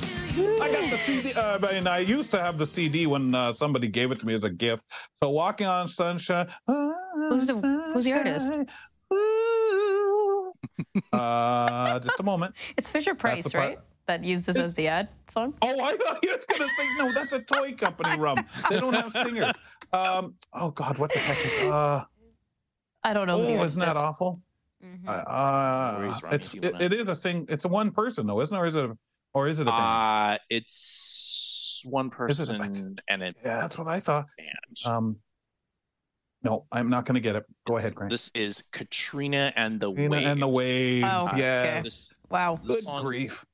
I got the CD. Uh, I mean, I used to have the CD when uh, somebody gave it to me as a gift. So walking on sunshine. Who's the Who's the artist? *laughs* Uh, just a moment. It's Fisher Price, the part- right? That used this as the ad song. Oh, I thought you was gonna sing. No, that's a toy company rum. They don't have singers. Um. Oh God, what the heck is? Uh. I don't know. Oh, isn't that is. awful? Uh, uh, it's it, it is a sing. It's a one person though, isn't it? Or is it? A, or is it a band? Uh, it's one Is it a person and it. yeah, that's what I thought. Band. Um. No, I'm not gonna get it. Go ahead, Grant. This is Katrina and the Katrina Waves. and the Waves. Oh, okay. yes. This Wow. the Good song grief.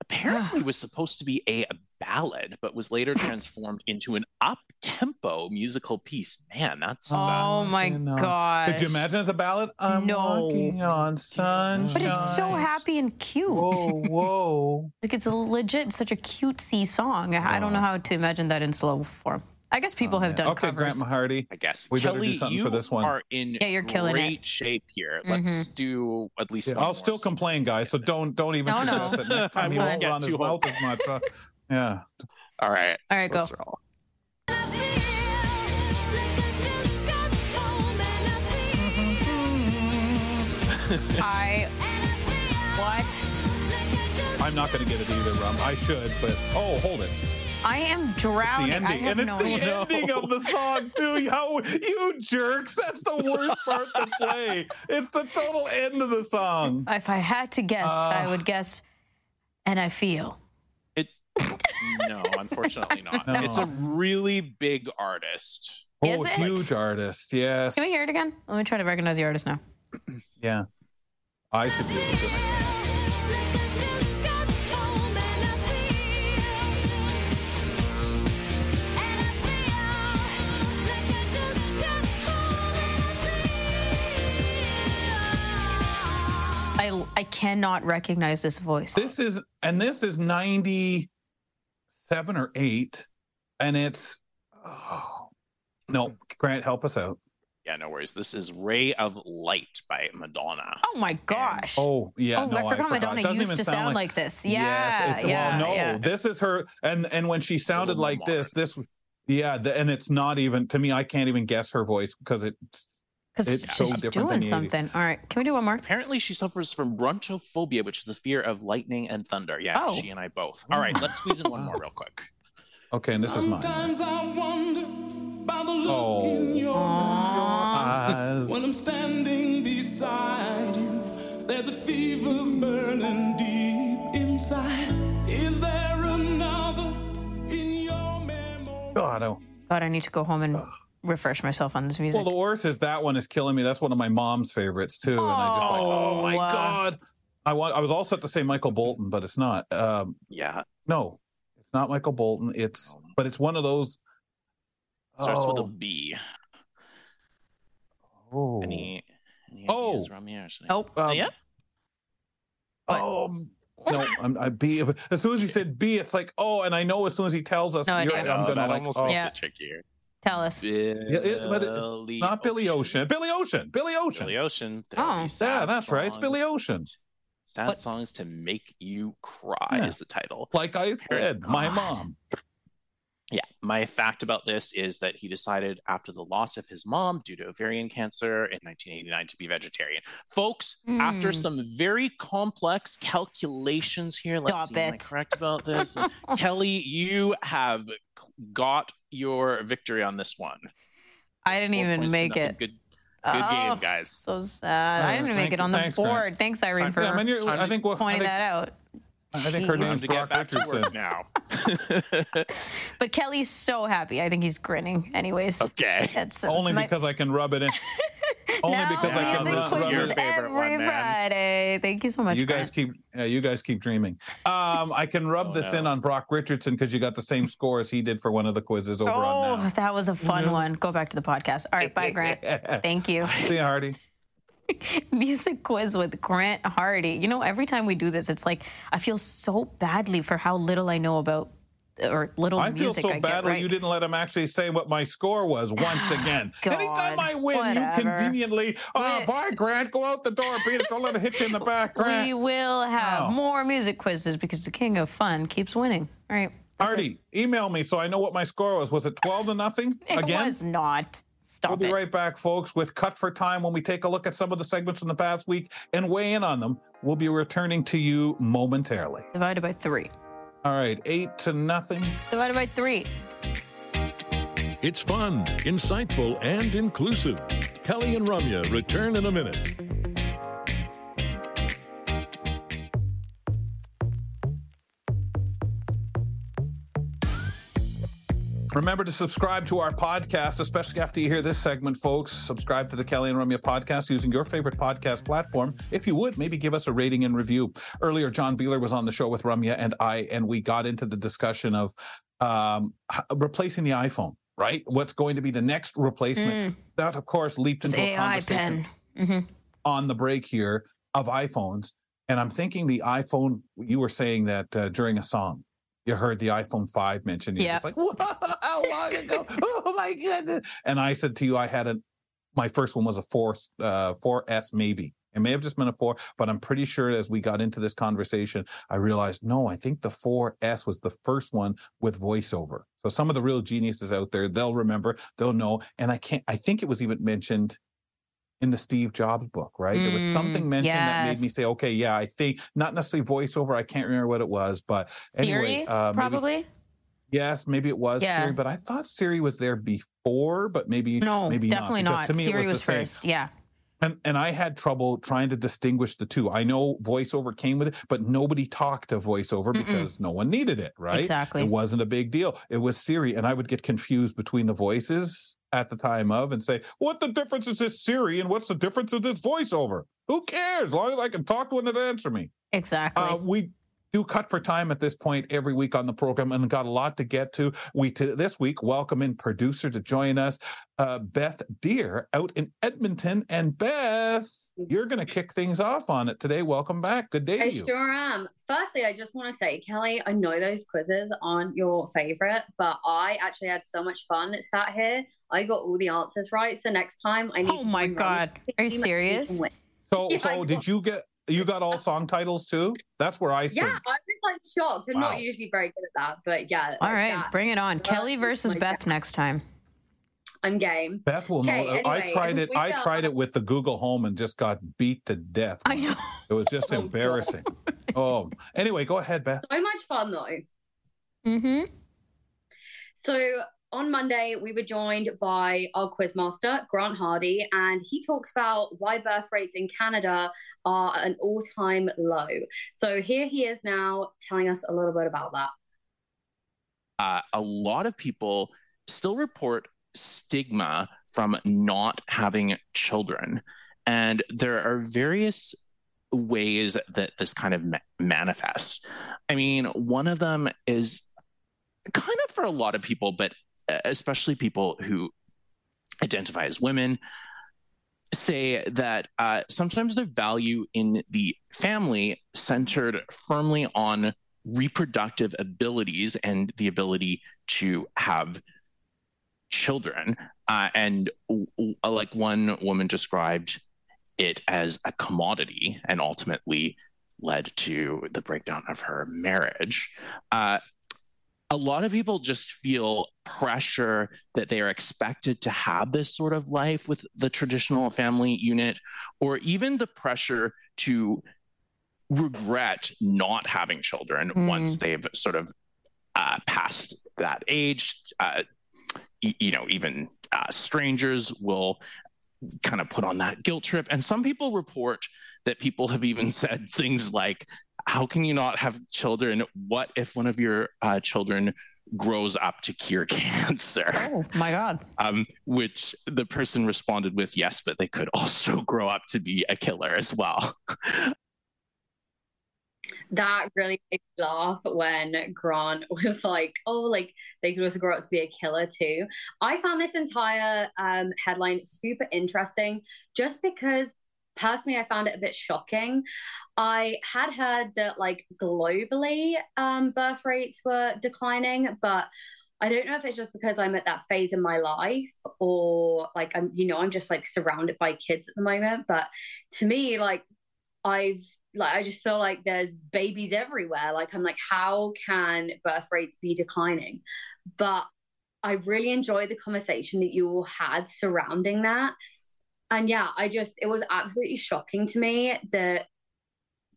apparently was supposed to be a ballad, but was later transformed into an up-tempo musical piece. Man, that's uh, Oh my You know. god. Could you imagine as a ballad? I'm No. walking on sunshine. But it's so happy and cute. Whoa, whoa. *laughs* Like it's a legit, such a cutesy song. I don't know how to imagine that in slow form. I guess people have done Oh, okay, covers. Grant Mahardy. I guess. We better do something for this one. are in Yeah, you're killing great it. Mm-hmm. shape here. Let's do at least. Yeah, one I'll more still complain, guys. So don't don't even No, no. suggest it. Next *laughs* time That's he won't run his too mouth as much. Uh, yeah. All right. All right, go. Let's roll. I *laughs* what? I'm not going to get it either, Rum. I should, but oh, hold it. I am drowning. It's drowning. the ending, have and it's no the ending of the song too. How you jerks! That's the worst part to play. It's the total end of the song. If I had to guess, I Uh. would guess, and I feel. It. No, unfortunately *laughs* not. No. It's a really big artist. Is Oh, it? huge artist. Yes. Can we hear it again? Let me try to recognize the artist now. Yeah. I should do it. I I cannot recognize this voice. This is and this is 97 or 8 and it's oh, no, Grant help us out. Yeah, no worries. This is "Ray of Light" by Madonna. Oh my gosh. Oh, yeah, Oh, no, I forgot It Madonna doesn't used to sound like this. Yeah, Yes, it- yeah, well, no, yeah. this is her and and when she sounded like more this, this yeah, the, and it's not even to me I can't even guess her voice because it's Because it's she's so different doing the 80s. something. All right, can we do one more? Apparently, she suffers from brontophobia, which is the fear of lightning and thunder. Yeah, Oh. she and I both. All right, let's squeeze in one more real quick. *laughs* okay, and this is mine. Sometimes I wonder by the look Oh. in your Eyes. When I'm standing beside you, there's a fever burning deep inside. Is there another in your memory? God, oh. God, I need to go home and oh. Refresh myself on this music. Well, the worst is that one is killing me. That's one of my mom's favorites too, and I just like, oh my Oh, uh, god. I want. I was all set to say Michael Bolton, but it's not. Um, Yeah, no, it's not Michael Bolton. It's, but it's one of those. starts with a B. oh, oh, Any, any Oh. ideas, Ramya, or something? Nope. um, yeah. Oh no, I'm I B. As soon as he said B, it's like oh, and I know as soon as he tells us, No you're. I'm No, gonna that like almost oh, makes Yeah. it trickier. Tell us. it- but it- Billy not Billy Ocean. Billy Ocean. Billy Ocean. Billy Ocean. Oh. yeah, sad that's right. It's Billy songs. Ocean. Sad What- songs to make you cry Yeah. is the title. Like I said, my God. mom. Yeah, my fact about this is that he decided after the loss of his mom due to ovarian cancer in 1989 to be vegetarian. Folks, after Mm. some very complex calculations here, let's Stop see, am I it. correct about *laughs* this? Kelly, you have got your victory on this one. I didn't Four even make it. Good, good Oh, game, guys. So sad. Oh, I didn't thank make it you. on the Thanks, Grant. board. Thanks, Irene, I, for yeah, I, mean, I think we'll, I pointing think, that out. I think her name's to Brock get back to Richardson. work now. *laughs* But Kelly's so happy. I think he's grinning. Anyways, okay. that's Only my- because I can rub it in. *laughs* Only Now because I can rub, quizzes rub your it. favorite one, every man. Friday. Thank you so much. You guys Grant. keep, yeah, you guys keep dreaming. Um, I can rub Oh, this no. in on Brock Richardson because you got the same score as he did for one of the quizzes over on Oh, now. that was a fun one. Go back to the podcast. All right, bye, Grant. *laughs* Thank you. See you, Hardy. *laughs* music quiz with Grant Hardy. You know, every time we do this, it's like I feel so badly for how little I know about or little I feel so I badly right. you didn't let him actually say what my score was *sighs* once again. Anytime God, I win, whatever. you conveniently, oh, bye, Grant, go out the door, beat it, don't let it hit you in the *laughs* back, Grant. We will have Oh. more music quizzes because the king of fun keeps winning. All right. it. Artie, email me so I know what my score was. Was it 12 to nothing *laughs* It again? was not. Stop We'll be it. right back, folks, with Cut for Time when we take a look at some of the segments from the past week and weigh in on them. We'll be returning to you momentarily. Divided by three. All right, eight to nothing. Divided by three. It's fun, insightful, and inclusive. Kelly and Ramya return in a minute. Remember to subscribe to our podcast, especially after you hear this segment, folks. Subscribe to the Kelly and Ramya podcast using your favorite podcast platform. If you would, maybe give us a rating and review. Earlier, John Biehler was on the show with Ramya and I, and we got into the discussion of um, replacing the iPhone, right? What's going to be the next replacement? Mm. That, of course, leaped into a AI conversation pen. hmm on the break here of iPhones. And I'm thinking the iPhone, you were saying that uh, during a song, you heard the iPhone 5 mentioned. You're Yeah. just like, "Whoa, how long ago? Oh my goodness. And I said to you, I had a, my first one was a 4, uh, 4S maybe. It may have just been a 4, but I'm pretty sure as we got into this conversation, I realized, no, I think the 4S was the first one with voiceover. So some of the real geniuses out there, they'll remember, they'll know. And I can't, I think it was even mentioned in the Steve Jobs book, right? there was Mm, something mentioned that made me say, okay, yeah, I think not necessarily voiceover. I can't remember what it was, but anyway, uh, maybe- probably. yes, maybe it was Yeah. Siri, but I thought Siri was there before, but maybe No, maybe definitely not. not. To me, it Siri was, was, the same. first. Yeah. And and I had trouble trying to distinguish the two. I know voiceover came with it, but nobody talked to voiceover Mm-mm. because no one needed it, right? Exactly. It wasn't a big deal. It was Siri, and I would get confused between the voices at the time of and say, "What the difference is this Siri, and what's the difference of this voiceover? Who cares? As long as I can talk to one that answer me." Exactly. Uh, we do cut for time at this point every week on the program and got a lot to get to. We to this week welcome in producer to join us, uh, Beth Deer out in Edmonton. And Beth, you're going to kick things off on it today. Welcome back. Good day I to you. sure am. Firstly, I just want to say, Kelly, I know those quizzes aren't your favorite, but I actually had so much fun sat here. I got all the answers right. So next time I need Oh to my God. Are you team and we can serious? So, *laughs* Yeah, so did you get you got all song titles too? That's where I sing. Yeah, I was like shocked. I'm Wow. not usually very good at that, but yeah. All like right, that. bring it on. Kelly versus my Beth next time. I'm game. Beth will know. Okay, I tried it. I tried it with the Google Home and just got beat to death. I know. It was just *laughs* embarrassing. oh, anyway, go ahead, Beth. So much fun though. Mm-hmm. So on Monday, we were joined by our quizmaster, Grant Hardy, and he talks about why birth rates in Canada are an all time low. So here he is now telling us a little bit about that. uh, a lot of people still report stigma from not having children. And there are various ways that this kind of ma- manifests. I mean, one of them is kind of for a lot of people, but especially people who identify as women, say that uh, sometimes the value in the family centered firmly on reproductive abilities and the ability to have children. Uh, and w- w- like one woman described it as a commodity and ultimately led to the breakdown of her marriage. Uh, a lot of people just feel pressure that they are expected to have this sort of life with the traditional family unit, or even the pressure to regret not having children Mm. once they've sort of uh, passed that age. Uh, y- you know, even uh, strangers will kind of put on that guilt trip. And some people report that people have even said things like, How can you not have children? What if one of your uh, children grows up to cure *laughs* cancer? Oh my God. Um, which the person responded with, Yes, but they could also *laughs* grow up to be a killer as well. That really made me laugh when Grant *laughs* was like, "Oh, like they could also grow up to be a killer too." I found this entire um, headline super interesting, just because personally i found it a bit shocking. I had heard that like globally um, birth rates were declining but i don't know if it's just because i'm at that phase in my life or like i'm you know i'm just like surrounded by kids at the moment but to me like i've like i just feel like there's babies everywhere. Like i'm like how can birth rates be declining? But i really enjoyed the conversation that you all had surrounding that and yeah, I just it was absolutely shocking to me that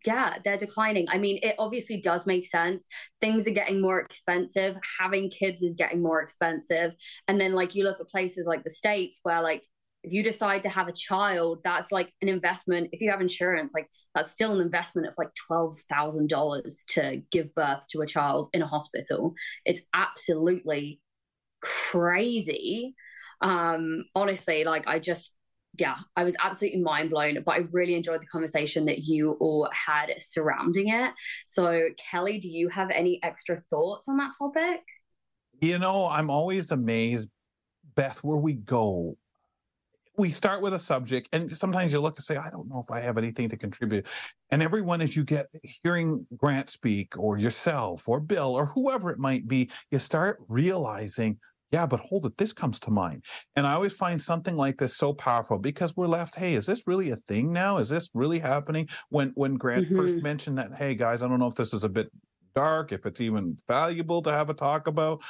yeah, they're declining. I mean, it obviously does make sense. Things are getting more expensive. Having kids is getting more expensive. And then like you look at places like the States where like if you decide to have a child, that's like an investment. If you have insurance, like that's still an investment of like $12,000 to give birth to a child in a hospital. It's absolutely crazy. Um, honestly, like I just, yeah, I was absolutely mind blown, but I really enjoyed the conversation that you all had surrounding it. So, Kelly, do you have any extra thoughts on that topic? You know, I'm always amazed, Beth, where we go. We start with a subject, and sometimes you look and say, I don't know if I have anything to contribute. And everyone, as you get hearing Grant speak, or yourself, or Bill, or whoever it might be, you start realizing, yeah, but hold it, this comes to mind. And I always find something like this so powerful because we're left, hey, is this really a thing now? Is this really happening? When when Grant mm-hmm. first mentioned that, hey guys, I don't know if this is a bit dark, if it's even valuable to have a talk about.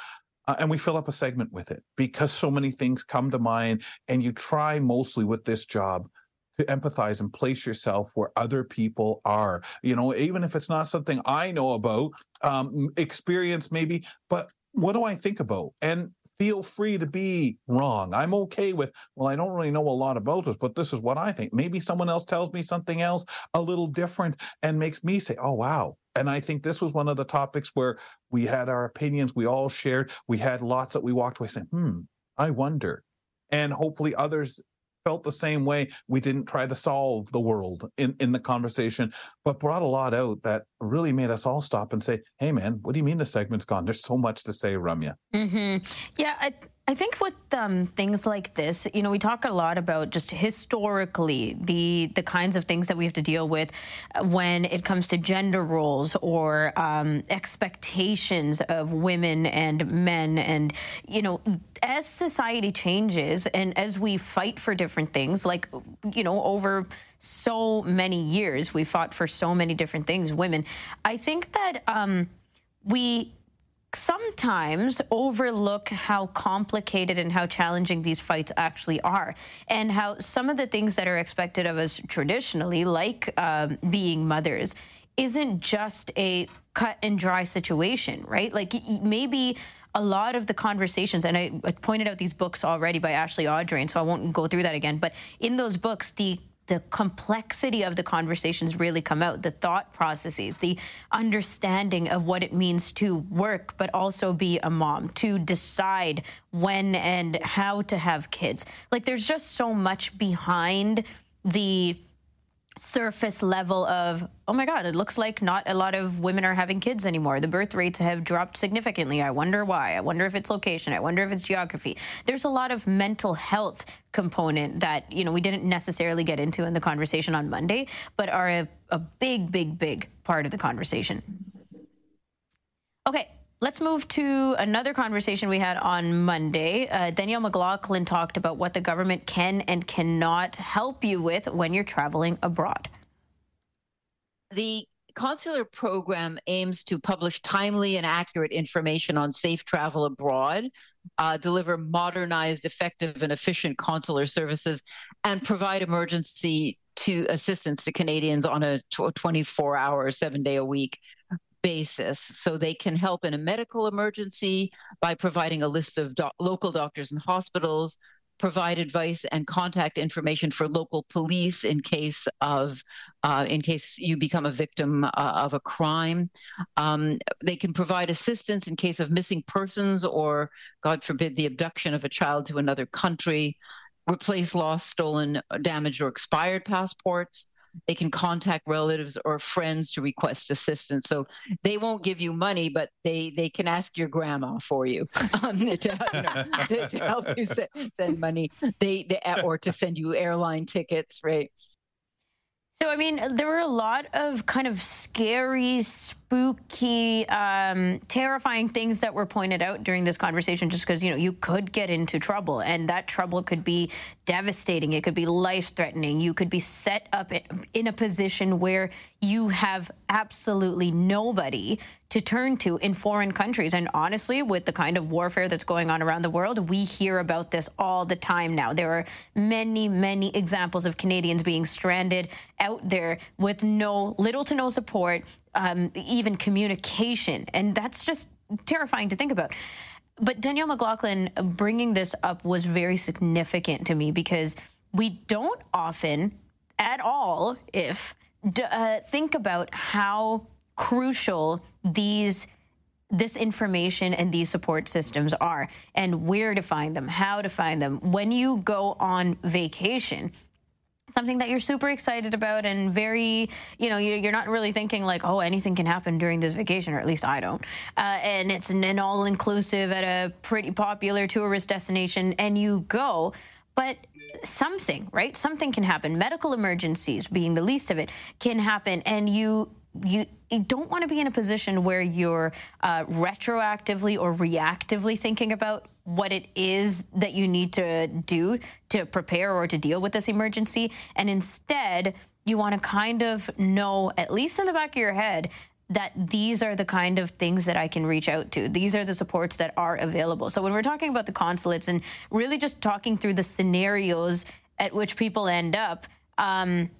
Uh, and we fill up a segment with it because so many things come to mind and you try mostly with this job to empathize and place yourself where other people are you know even if it's not something i know about um, experience maybe but what do i think about and feel free to be wrong. I'm okay with, well, I don't really know a lot about this, but this is what I think. Maybe someone else tells me something else a little different and makes me say, oh, wow. And I think this was one of the topics where we had our opinions, we all shared, we had lots that we walked away saying, hmm, I wonder. And hopefully others felt the same way. We didn't try to solve the world in, in the conversation, but brought a lot out that really made us all stop and say, hey, man, what do you mean the segment's gone? There's so much to say, Ramya. Mm-hmm. Yeah, I, I think with um, things like this, you know, we talk a lot about just historically the the kinds of things that we have to deal with when it comes to gender roles or um, expectations of women and men, and you know, as society changes and as we fight for different things, like you know, over so many years we fought for so many different things, women. I think that um, we sometimes overlook how complicated and how challenging these fights actually are, and how some of the things that are expected of us traditionally, like um, being mothers, isn't just a cut and dry situation, right? Like maybe a lot of the conversations, and I pointed out these books already by Ashley Audrain, so I won't go through that again. But in those books, the the complexity of the conversations really come out the thought processes the understanding of what it means to work but also be a mom to decide when and how to have kids. Like there's just so much behind the surface level of oh my god it looks like not a lot of women are having kids anymore. The birth rates have dropped significantly. I wonder why. I wonder if it's location. I wonder if it's geography. There's a lot of mental health component that you know we didn't necessarily get into in the conversation on monday but are a, a big big big part of the conversation. Okay Let's move to another conversation we had on Monday. Uh, Danielle McLaughlin talked about what the government can and cannot help you with when you're traveling abroad. The consular program aims to publish timely and accurate information on safe travel abroad, uh, deliver modernized, effective, and efficient consular services, and provide emergency to assistance to Canadians on a 24 hour, seven day a week basis. So they can help in a medical emergency by providing a list of local doctors and hospitals, provide advice and contact information for local police in case of uh, in case you become a victim uh, of a crime. Um, they can provide assistance in case of missing persons or, God forbid, the abduction of a child to another country. Replace lost, stolen, damaged, or expired passports they can contact relatives or friends to request assistance. So they won't give you money, but they they can ask your grandma for you, *laughs* um, to, you know, to, to, help you *laughs* *laughs* send, send money. They, they or to send you airline tickets, right? So, I mean, there were a lot of kind of scary, spooky, um, terrifying things that were pointed out during this conversation just because, you know, you could get into trouble and that trouble could be devastating. It could be life threatening. You could be set up in a position where you have absolutely nobody to turn to in foreign countries. And honestly, with the kind of warfare that's going on around the world, we hear about this all the time now. There are many, many examples of Canadians being stranded out there with no little to no support, um, even communication. And that's just terrifying to think about. But Danielle McLaughlin bringing this up was very significant to me because we don't often at all, if uh, think about how crucial these this information and these support systems are and where to find them, how to find them. When you go on vacation, something that you're super excited about and very, you know, you're not really thinking like, oh, anything can happen during this vacation, or at least I don't. Uh, and it's an, an all inclusive at a pretty popular tourist destination, and you go. But something, right? Something can happen. Medical emergencies, being the least of it, can happen, and you you, you don't want to be in a position where you're uh, retroactively or reactively thinking about what it is that you need to do to prepare or to deal with this emergency. And instead, you want to kind of know, at least in the back of your head, that these are the kind of things that I can reach out to. These are the supports that are available. So when we're talking about the consulates and really just talking through the scenarios at which people end up, um,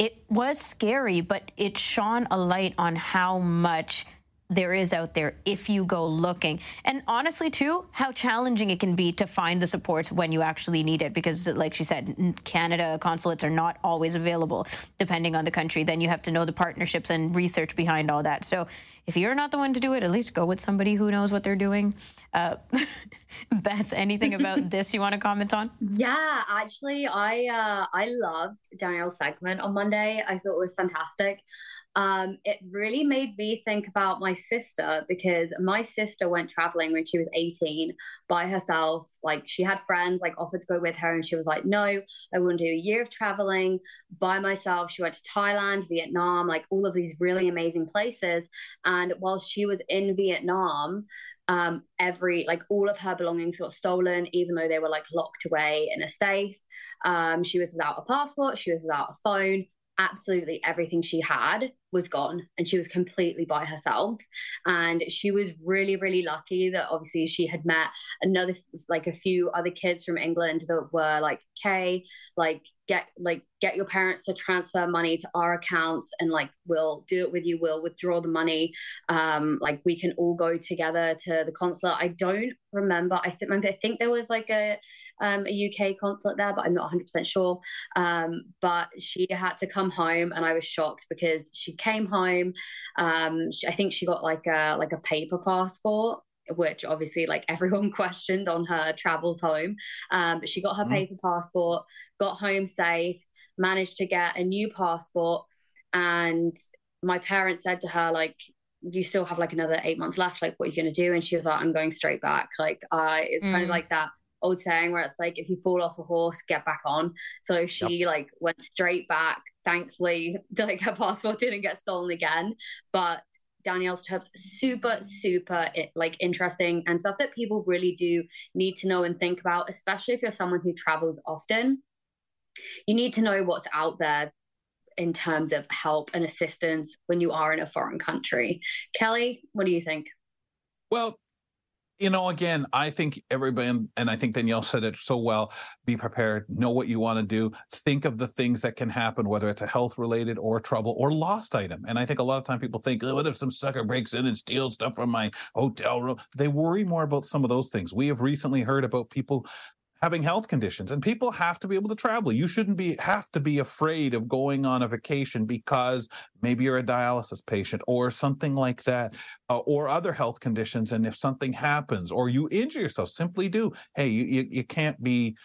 it was scary, but it shone a light on how much there is out there if you go looking. And honestly, too, how challenging it can be to find the supports when you actually need it. Because, like she said, Canada consulates are not always available depending on the country. Then you have to know the partnerships and research behind all that. So if you're not the one to do it, at least go with somebody who knows what they're doing. Uh, *laughs* *laughs* Beth, anything about *laughs* this you want to comment on? Yeah, actually, I uh, I loved Danielle's segment on Monday. I thought it was fantastic. Um, it really made me think about my sister because my sister went traveling when she was 18 by herself. Like she had friends like offered to go with her, and she was like, "No, I want to do a year of traveling by myself." She went to Thailand, Vietnam, like all of these really amazing places. And while she was in Vietnam, um, every like all of her belongings got stolen, even though they were like locked away in a safe. Um, she was without a passport, she was without a phone. Absolutely everything she had was gone and she was completely by herself. And she was really really lucky that obviously she had met another like a few other kids from england that were like okay like get like get your parents to transfer money to our accounts and like we'll do it with you. We'll withdraw the money. Um like we can all go together to the consulate. I don't remember. I think i think there was like a um, a uk consulate there but i'm not 100% sure. Um but she had to come home and i was shocked because she came home. Um, she, I think she got like a like a paper passport which obviously like *laughs* everyone questioned on her travels home. Um, but she got her mm. paper passport, got home safe, managed to get a new passport, and my parents said to her like, "You still have like another eight months left. Like, what are you gonna do?" And she was like, "I'm going straight back." Like, uh, it's mm. kind of like that old saying where it's like if you fall off a horse get back on. So she yep. like went straight back. Thankfully *laughs* like her passport didn't get stolen again. But Danielle's tips super super eh, like interesting and stuff that people really do need to know and think about especially if you're someone who travels often. You need to know what's out there in terms of help and assistance when you are in a foreign country. Kelly what do you think? Well you know, again, I think everybody, and I think Danielle said it so well be prepared, know what you want to do, think of the things that can happen, whether it's a health related or trouble or lost item. And I think a lot of time people think, what if some sucker breaks in and steals stuff from my hotel room? They worry more about some of those things. We have recently heard about people having health conditions and people have to be able to travel. You shouldn't be have to be afraid of going on a vacation because maybe you're a dialysis patient or something like that uh, or other health conditions and if something happens or you injure yourself simply do. Hey you, you, you can't be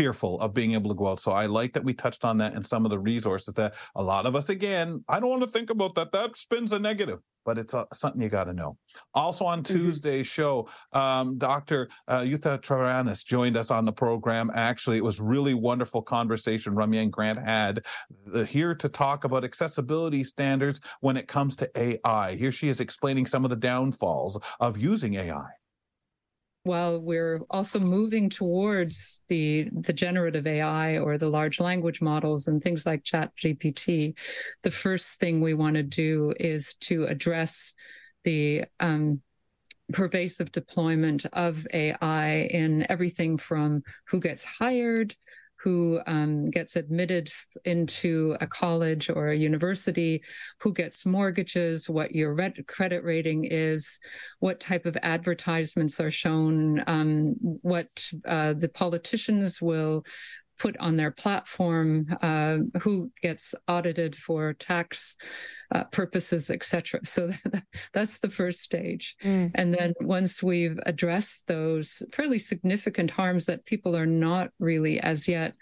fearful of being able to go out. So I like that we touched on that and some of the resources that a lot of us, again, I don't want to think about that. That spins a negative, but it's uh, something you got to know. Also on Mm-hmm. Tuesday's show, um, Dr. Uh, Jutta Treviranus joined us on the program. Actually, it was really wonderful conversation Ramya and Grant had uh, here to talk about accessibility standards when it comes to AI. Here she is explaining some of the downfalls of using AI. While we're also moving towards the the generative AI or the large language models and things like Chat GPT, the first thing we want to do is to address the um, pervasive deployment of AI in everything from who gets hired, who um, gets admitted into a college or a university, who gets mortgages, what your red- credit rating is, what type of advertisements are shown, um, what uh, the politicians will put on their platform, uh, who gets audited for tax uh, purposes, etc. *laughs* So *laughs* that's the first stage. And then once we've addressed those fairly significant harms that people are not really as yet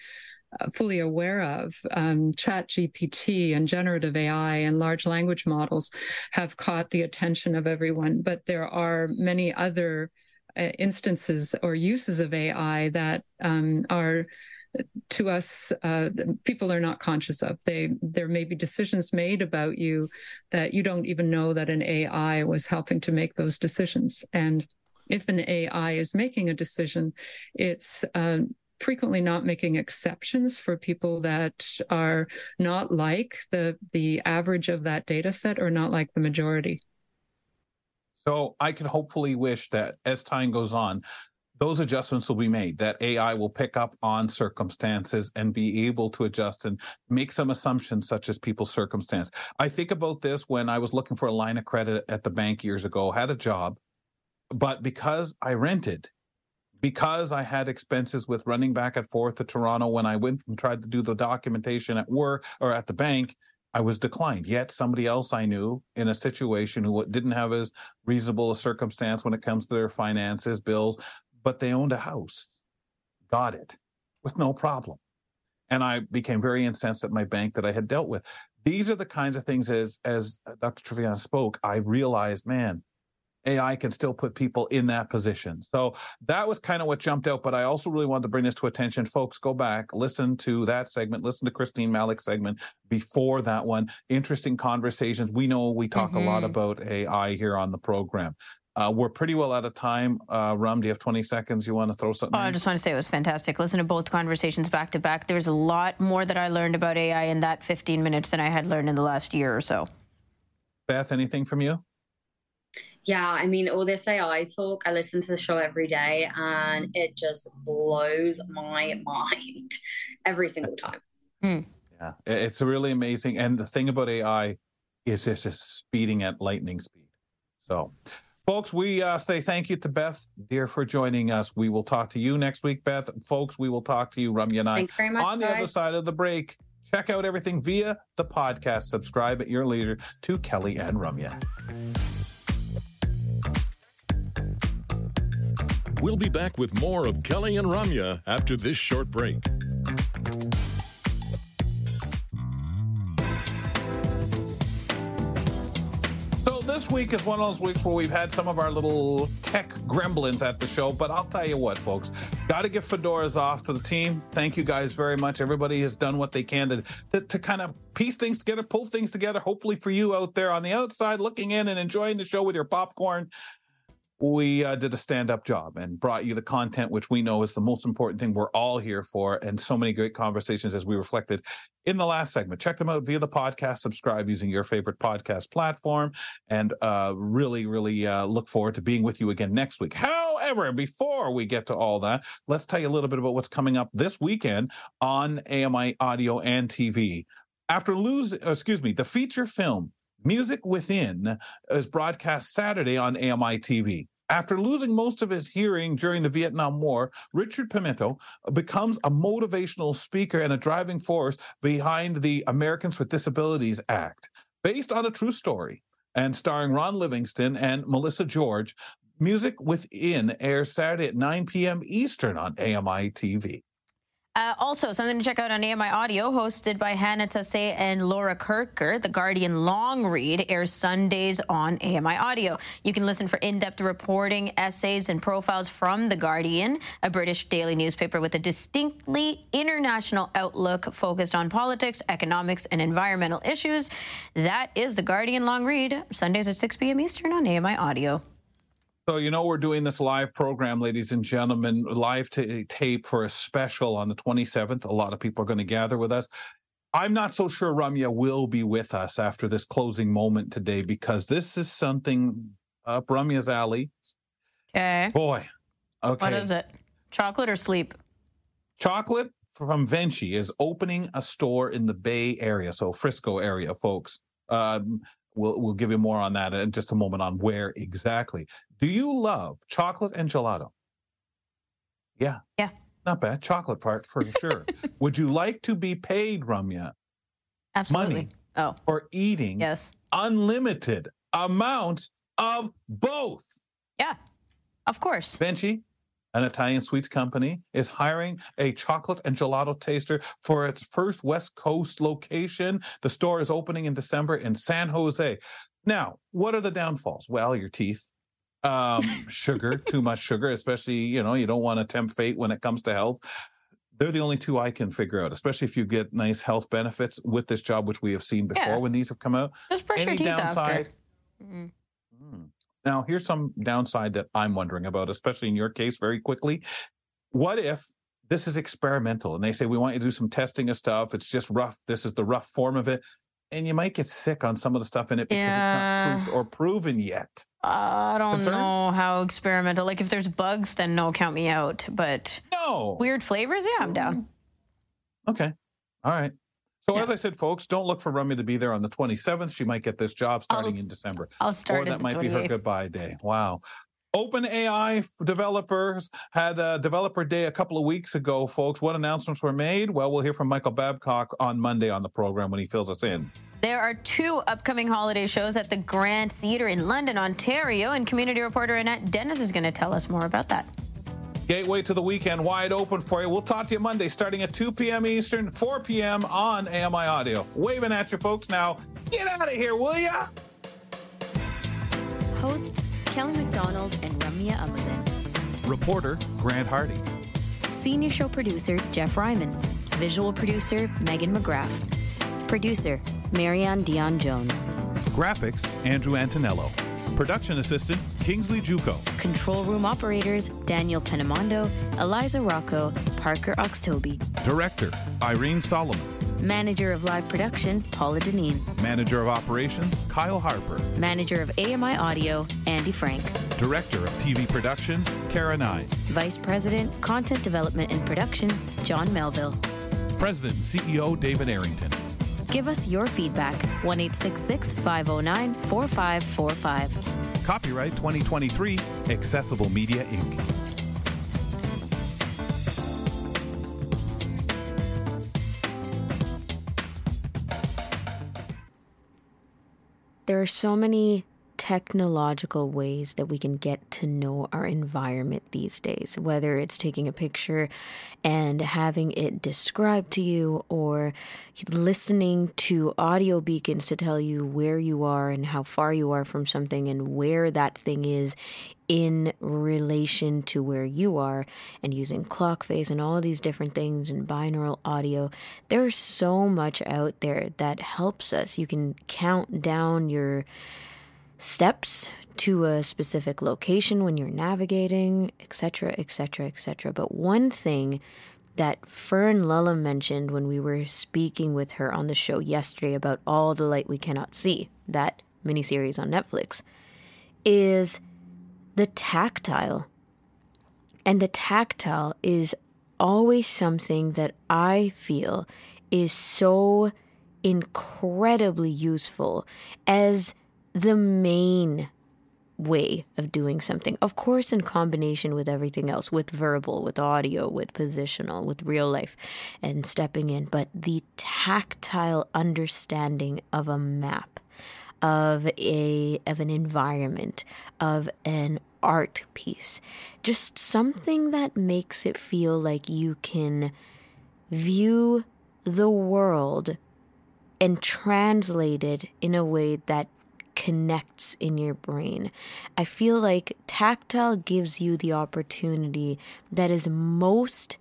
uh, fully aware of, um, Chat GPT and generative AI and large language models have caught the attention of everyone. But there are many other uh, instances or uses of AI that um, are to us uh, people are not conscious of. They there may be decisions made about you that you don't even know that an ai was helping to make those decisions. And if an ai is making a decision it's uh, frequently not making exceptions for people that are not like the the average of that data set or not like the majority. So I can hopefully wish that as time goes on, those adjustments will be made, that AI will pick up on circumstances and be able to adjust and make some assumptions such as people's circumstance. I think about this when I was looking for a line of credit at the bank years ago, had a job, but because I rented, because I had expenses with running back and forth to Toronto when I went and tried to do the documentation at work or at the bank, I was declined. Yet somebody else I knew in a situation who didn't have as reasonable a circumstance when it comes to their finances, bills, but they owned a house, got it with no problem. And I became very incensed at my bank that I had dealt with. These are the kinds of things as as Dr. Trevian spoke, I realized, man, AI can still put people in that position. So that was kind of what jumped out. But I also really wanted to bring this to attention. Folks, go back, listen to that segment, listen to Christine Malik segment before that one. Interesting conversations. We know we talk a lot Mhm. about AI here on the program. Uh, we're pretty well out of time. Uh, Rum, do you have 20 seconds? You want to throw something Oh, I just want to say it was fantastic. Listen to both conversations back to back. There's a lot more that I learned about AI in that 15 minutes than I had learned in the last year or so. Beth, anything from you? Yeah, I mean, all this AI talk, I listen to the show every day and it just blows my *laughs* mind every single time. Yeah, it's really amazing. And the thing about AI is it's just speeding at lightning speed. So, folks, we uh, say thank you to Beth, dear, for joining us. We will talk to you next week, Beth. Folks, we will talk to you, Ramya and I, Thanks very much, on the other side of the break. Check out everything via the podcast. Subscribe at your leisure to Kelly and Ramya. We'll be back with more of Kelly and Ramya after this short break. This week is one of those weeks where we've had some of our little tech gremlins at the show. But I'll tell you what, folks, got to give fedoras off to the team. Thank you guys very much. Everybody has done what they can to, to to kind of piece things together, pull things together. Hopefully for you out there on the outside, looking in and enjoying the show with your popcorn. We uh, did a stand-up job and brought you the content, which we know is the most important thing we're all here for, and so many great conversations as we reflected in the last segment. Check them out via the podcast. Subscribe using your favorite podcast platform, and uh, really, really uh, look forward to being with you again next week. However, before we get to all that, let's tell you a little bit about what's coming up this weekend on AMI Audio and TV. After lose, excuse me, the feature film Music Within is broadcast Saturday on AMI TV. After losing most of his hearing during the Vietnam War, Richard Pimentel becomes a motivational speaker and a driving force behind the Americans with Disabilities Act. Based on a true story and starring Ron Livingston and Melissa George, Music Within airs Saturday at 9 p.m. Eastern on AMI TV. Uh, also, something to check out on AMI Audio, hosted by Hannah Tassay and Laura Kirker. The Guardian Long Read airs Sundays on AMI Audio. You can listen for in depth reporting, essays, and profiles from The Guardian, a British daily newspaper with a distinctly international outlook focused on politics, economics, and environmental issues. That is The Guardian Long Read, Sundays at 6 p.m. Eastern on AMI Audio. So, you know, we're doing this live program, ladies and gentlemen, live t- tape for a special on the 27th. A lot of people are going to gather with us. I'm not so sure Ramya will be with us after this closing moment today because this is something up Ramya's alley. Okay. Boy. Okay. What is it? Chocolate or sleep? Chocolate from Venchi is opening a store in the Bay Area, so Frisco area, folks. Um, we'll we'll give you more on that in just a moment on where exactly. Do you love chocolate and gelato? Yeah. Yeah. Not bad. Chocolate part for sure. *laughs* Would you like to be paid, Ramya? Absolutely. Money oh. for eating yes. unlimited amounts of both. Yeah. Of course. Venchi, an Italian sweets company, is hiring a chocolate and gelato taster for its first West Coast location. The store is opening in December in San Jose. Now, what are the downfalls? Well, your teeth, um, *laughs* sugar, too much sugar, especially, you know, you don't want to tempt fate when it comes to health. They're the only two I can figure out, especially if you get nice health benefits with this job, which we have seen before Yeah. when these have come out. Just brush your teeth downside? after. Mm. Now, here's some downside that I'm wondering about, especially in your case, very quickly. What if this is experimental and they say, we want you to do some testing of stuff? It's just rough. This is the rough form of it. And you might get sick on some of the stuff in it because Yeah. it's not proved or proven yet. I don't Concerned? know how experimental. Like if there's bugs, then no, count me out. But no weird flavors, yeah, I'm down. Okay. All right. So, as I said, folks, don't look for Rummy to be there on the 27th. She might get this job starting in December. I'll start Or that might be her goodbye day. Wow. OpenAI developers had a developer day a couple of weeks ago, folks. What announcements were made? Well, we'll hear from Michael Babcock on Monday on the program when he fills us in. There are two upcoming holiday shows at the Grand Theatre in London, Ontario, and community reporter Annette Dennis is going to tell us more about that. Gateway to the weekend wide open for you. We'll talk to you Monday starting at 2 p.m. Eastern, 4 p.m. on AMI Audio. Waving at you folks now. Get out of here, will ya? Hosts Kelly McDonald and Ramya Amuthan. Reporter Grant Hardy. Senior show producer Jeff Ryman. Visual producer Megan McGrath. Producer Marianne Dion Jones. Graphics Andrew Antonello. Production assistant Kingsley Juco. Control room operators Daniel Penamondo, Eliza Rocco, Parker Oxtoby. Director Irene Solomon. Manager of live production Paula Deneen. Manager of operations Kyle Harper. Manager of AMI Audio Andy Frank. Director of TV production Karen I. Vice President Content Development and Production John Melville. President and CEO David Arrington. Give us your feedback 1 509 4545. Copyright 2023 Accessible Media Inc. There are so many technological ways that we can get to know our environment these days, whether it's taking a picture and having it described to you or listening to audio beacons to tell you where you are and how far you are from something and where that thing is in relation to where you are and using clock face and all these different things and binaural audio. There's so much out there that helps us. You can count down your steps to a specific location when you're navigating etc etc etc but one thing that Fern Lulham mentioned when we were speaking with her on the show yesterday about All the Light We Cannot See, that miniseries on Netflix, is the tactile. And the tactile is always something that I feel is so incredibly useful as the main way of doing something. Of course, in combination with everything else, with verbal, with audio, with positional, with real life, and stepping in. But the tactile understanding of a map, of a of an environment, of an art piece, just something that makes it feel like you can view the world and translate it in a way that connects in your brain. I feel like tactile gives you the opportunity that is most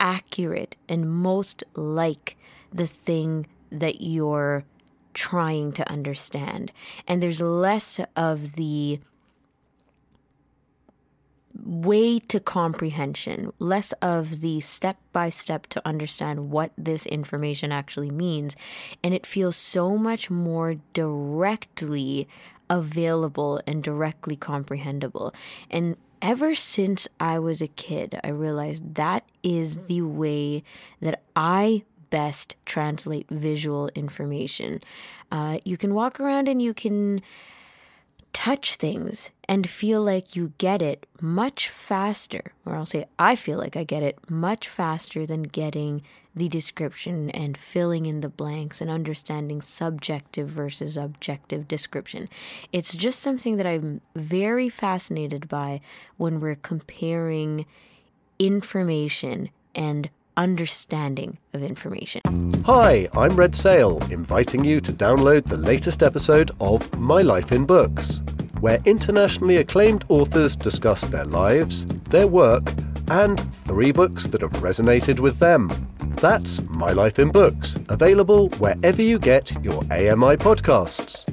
accurate and most like the thing that you're trying to understand. And there's less of the way to comprehension, less of the step by step to understand what this information actually means. And it feels so much more directly available and directly comprehensible. And ever since I was a kid, I realized that is the way that I best translate visual information. Uh, you can walk around and you can touch things and feel like you get it much faster, or I'll say, I feel like I get it much faster than getting the description and filling in the blanks and understanding subjective versus objective description. It's just something that I'm very fascinated by when we're comparing information and understanding of information. Hi, I'm Red Sale, inviting you to download the latest episode of My Life in Books, where internationally acclaimed authors discuss their lives, their work, and three books that have resonated with them. That's My Life in Books, available wherever you get your AMI podcasts.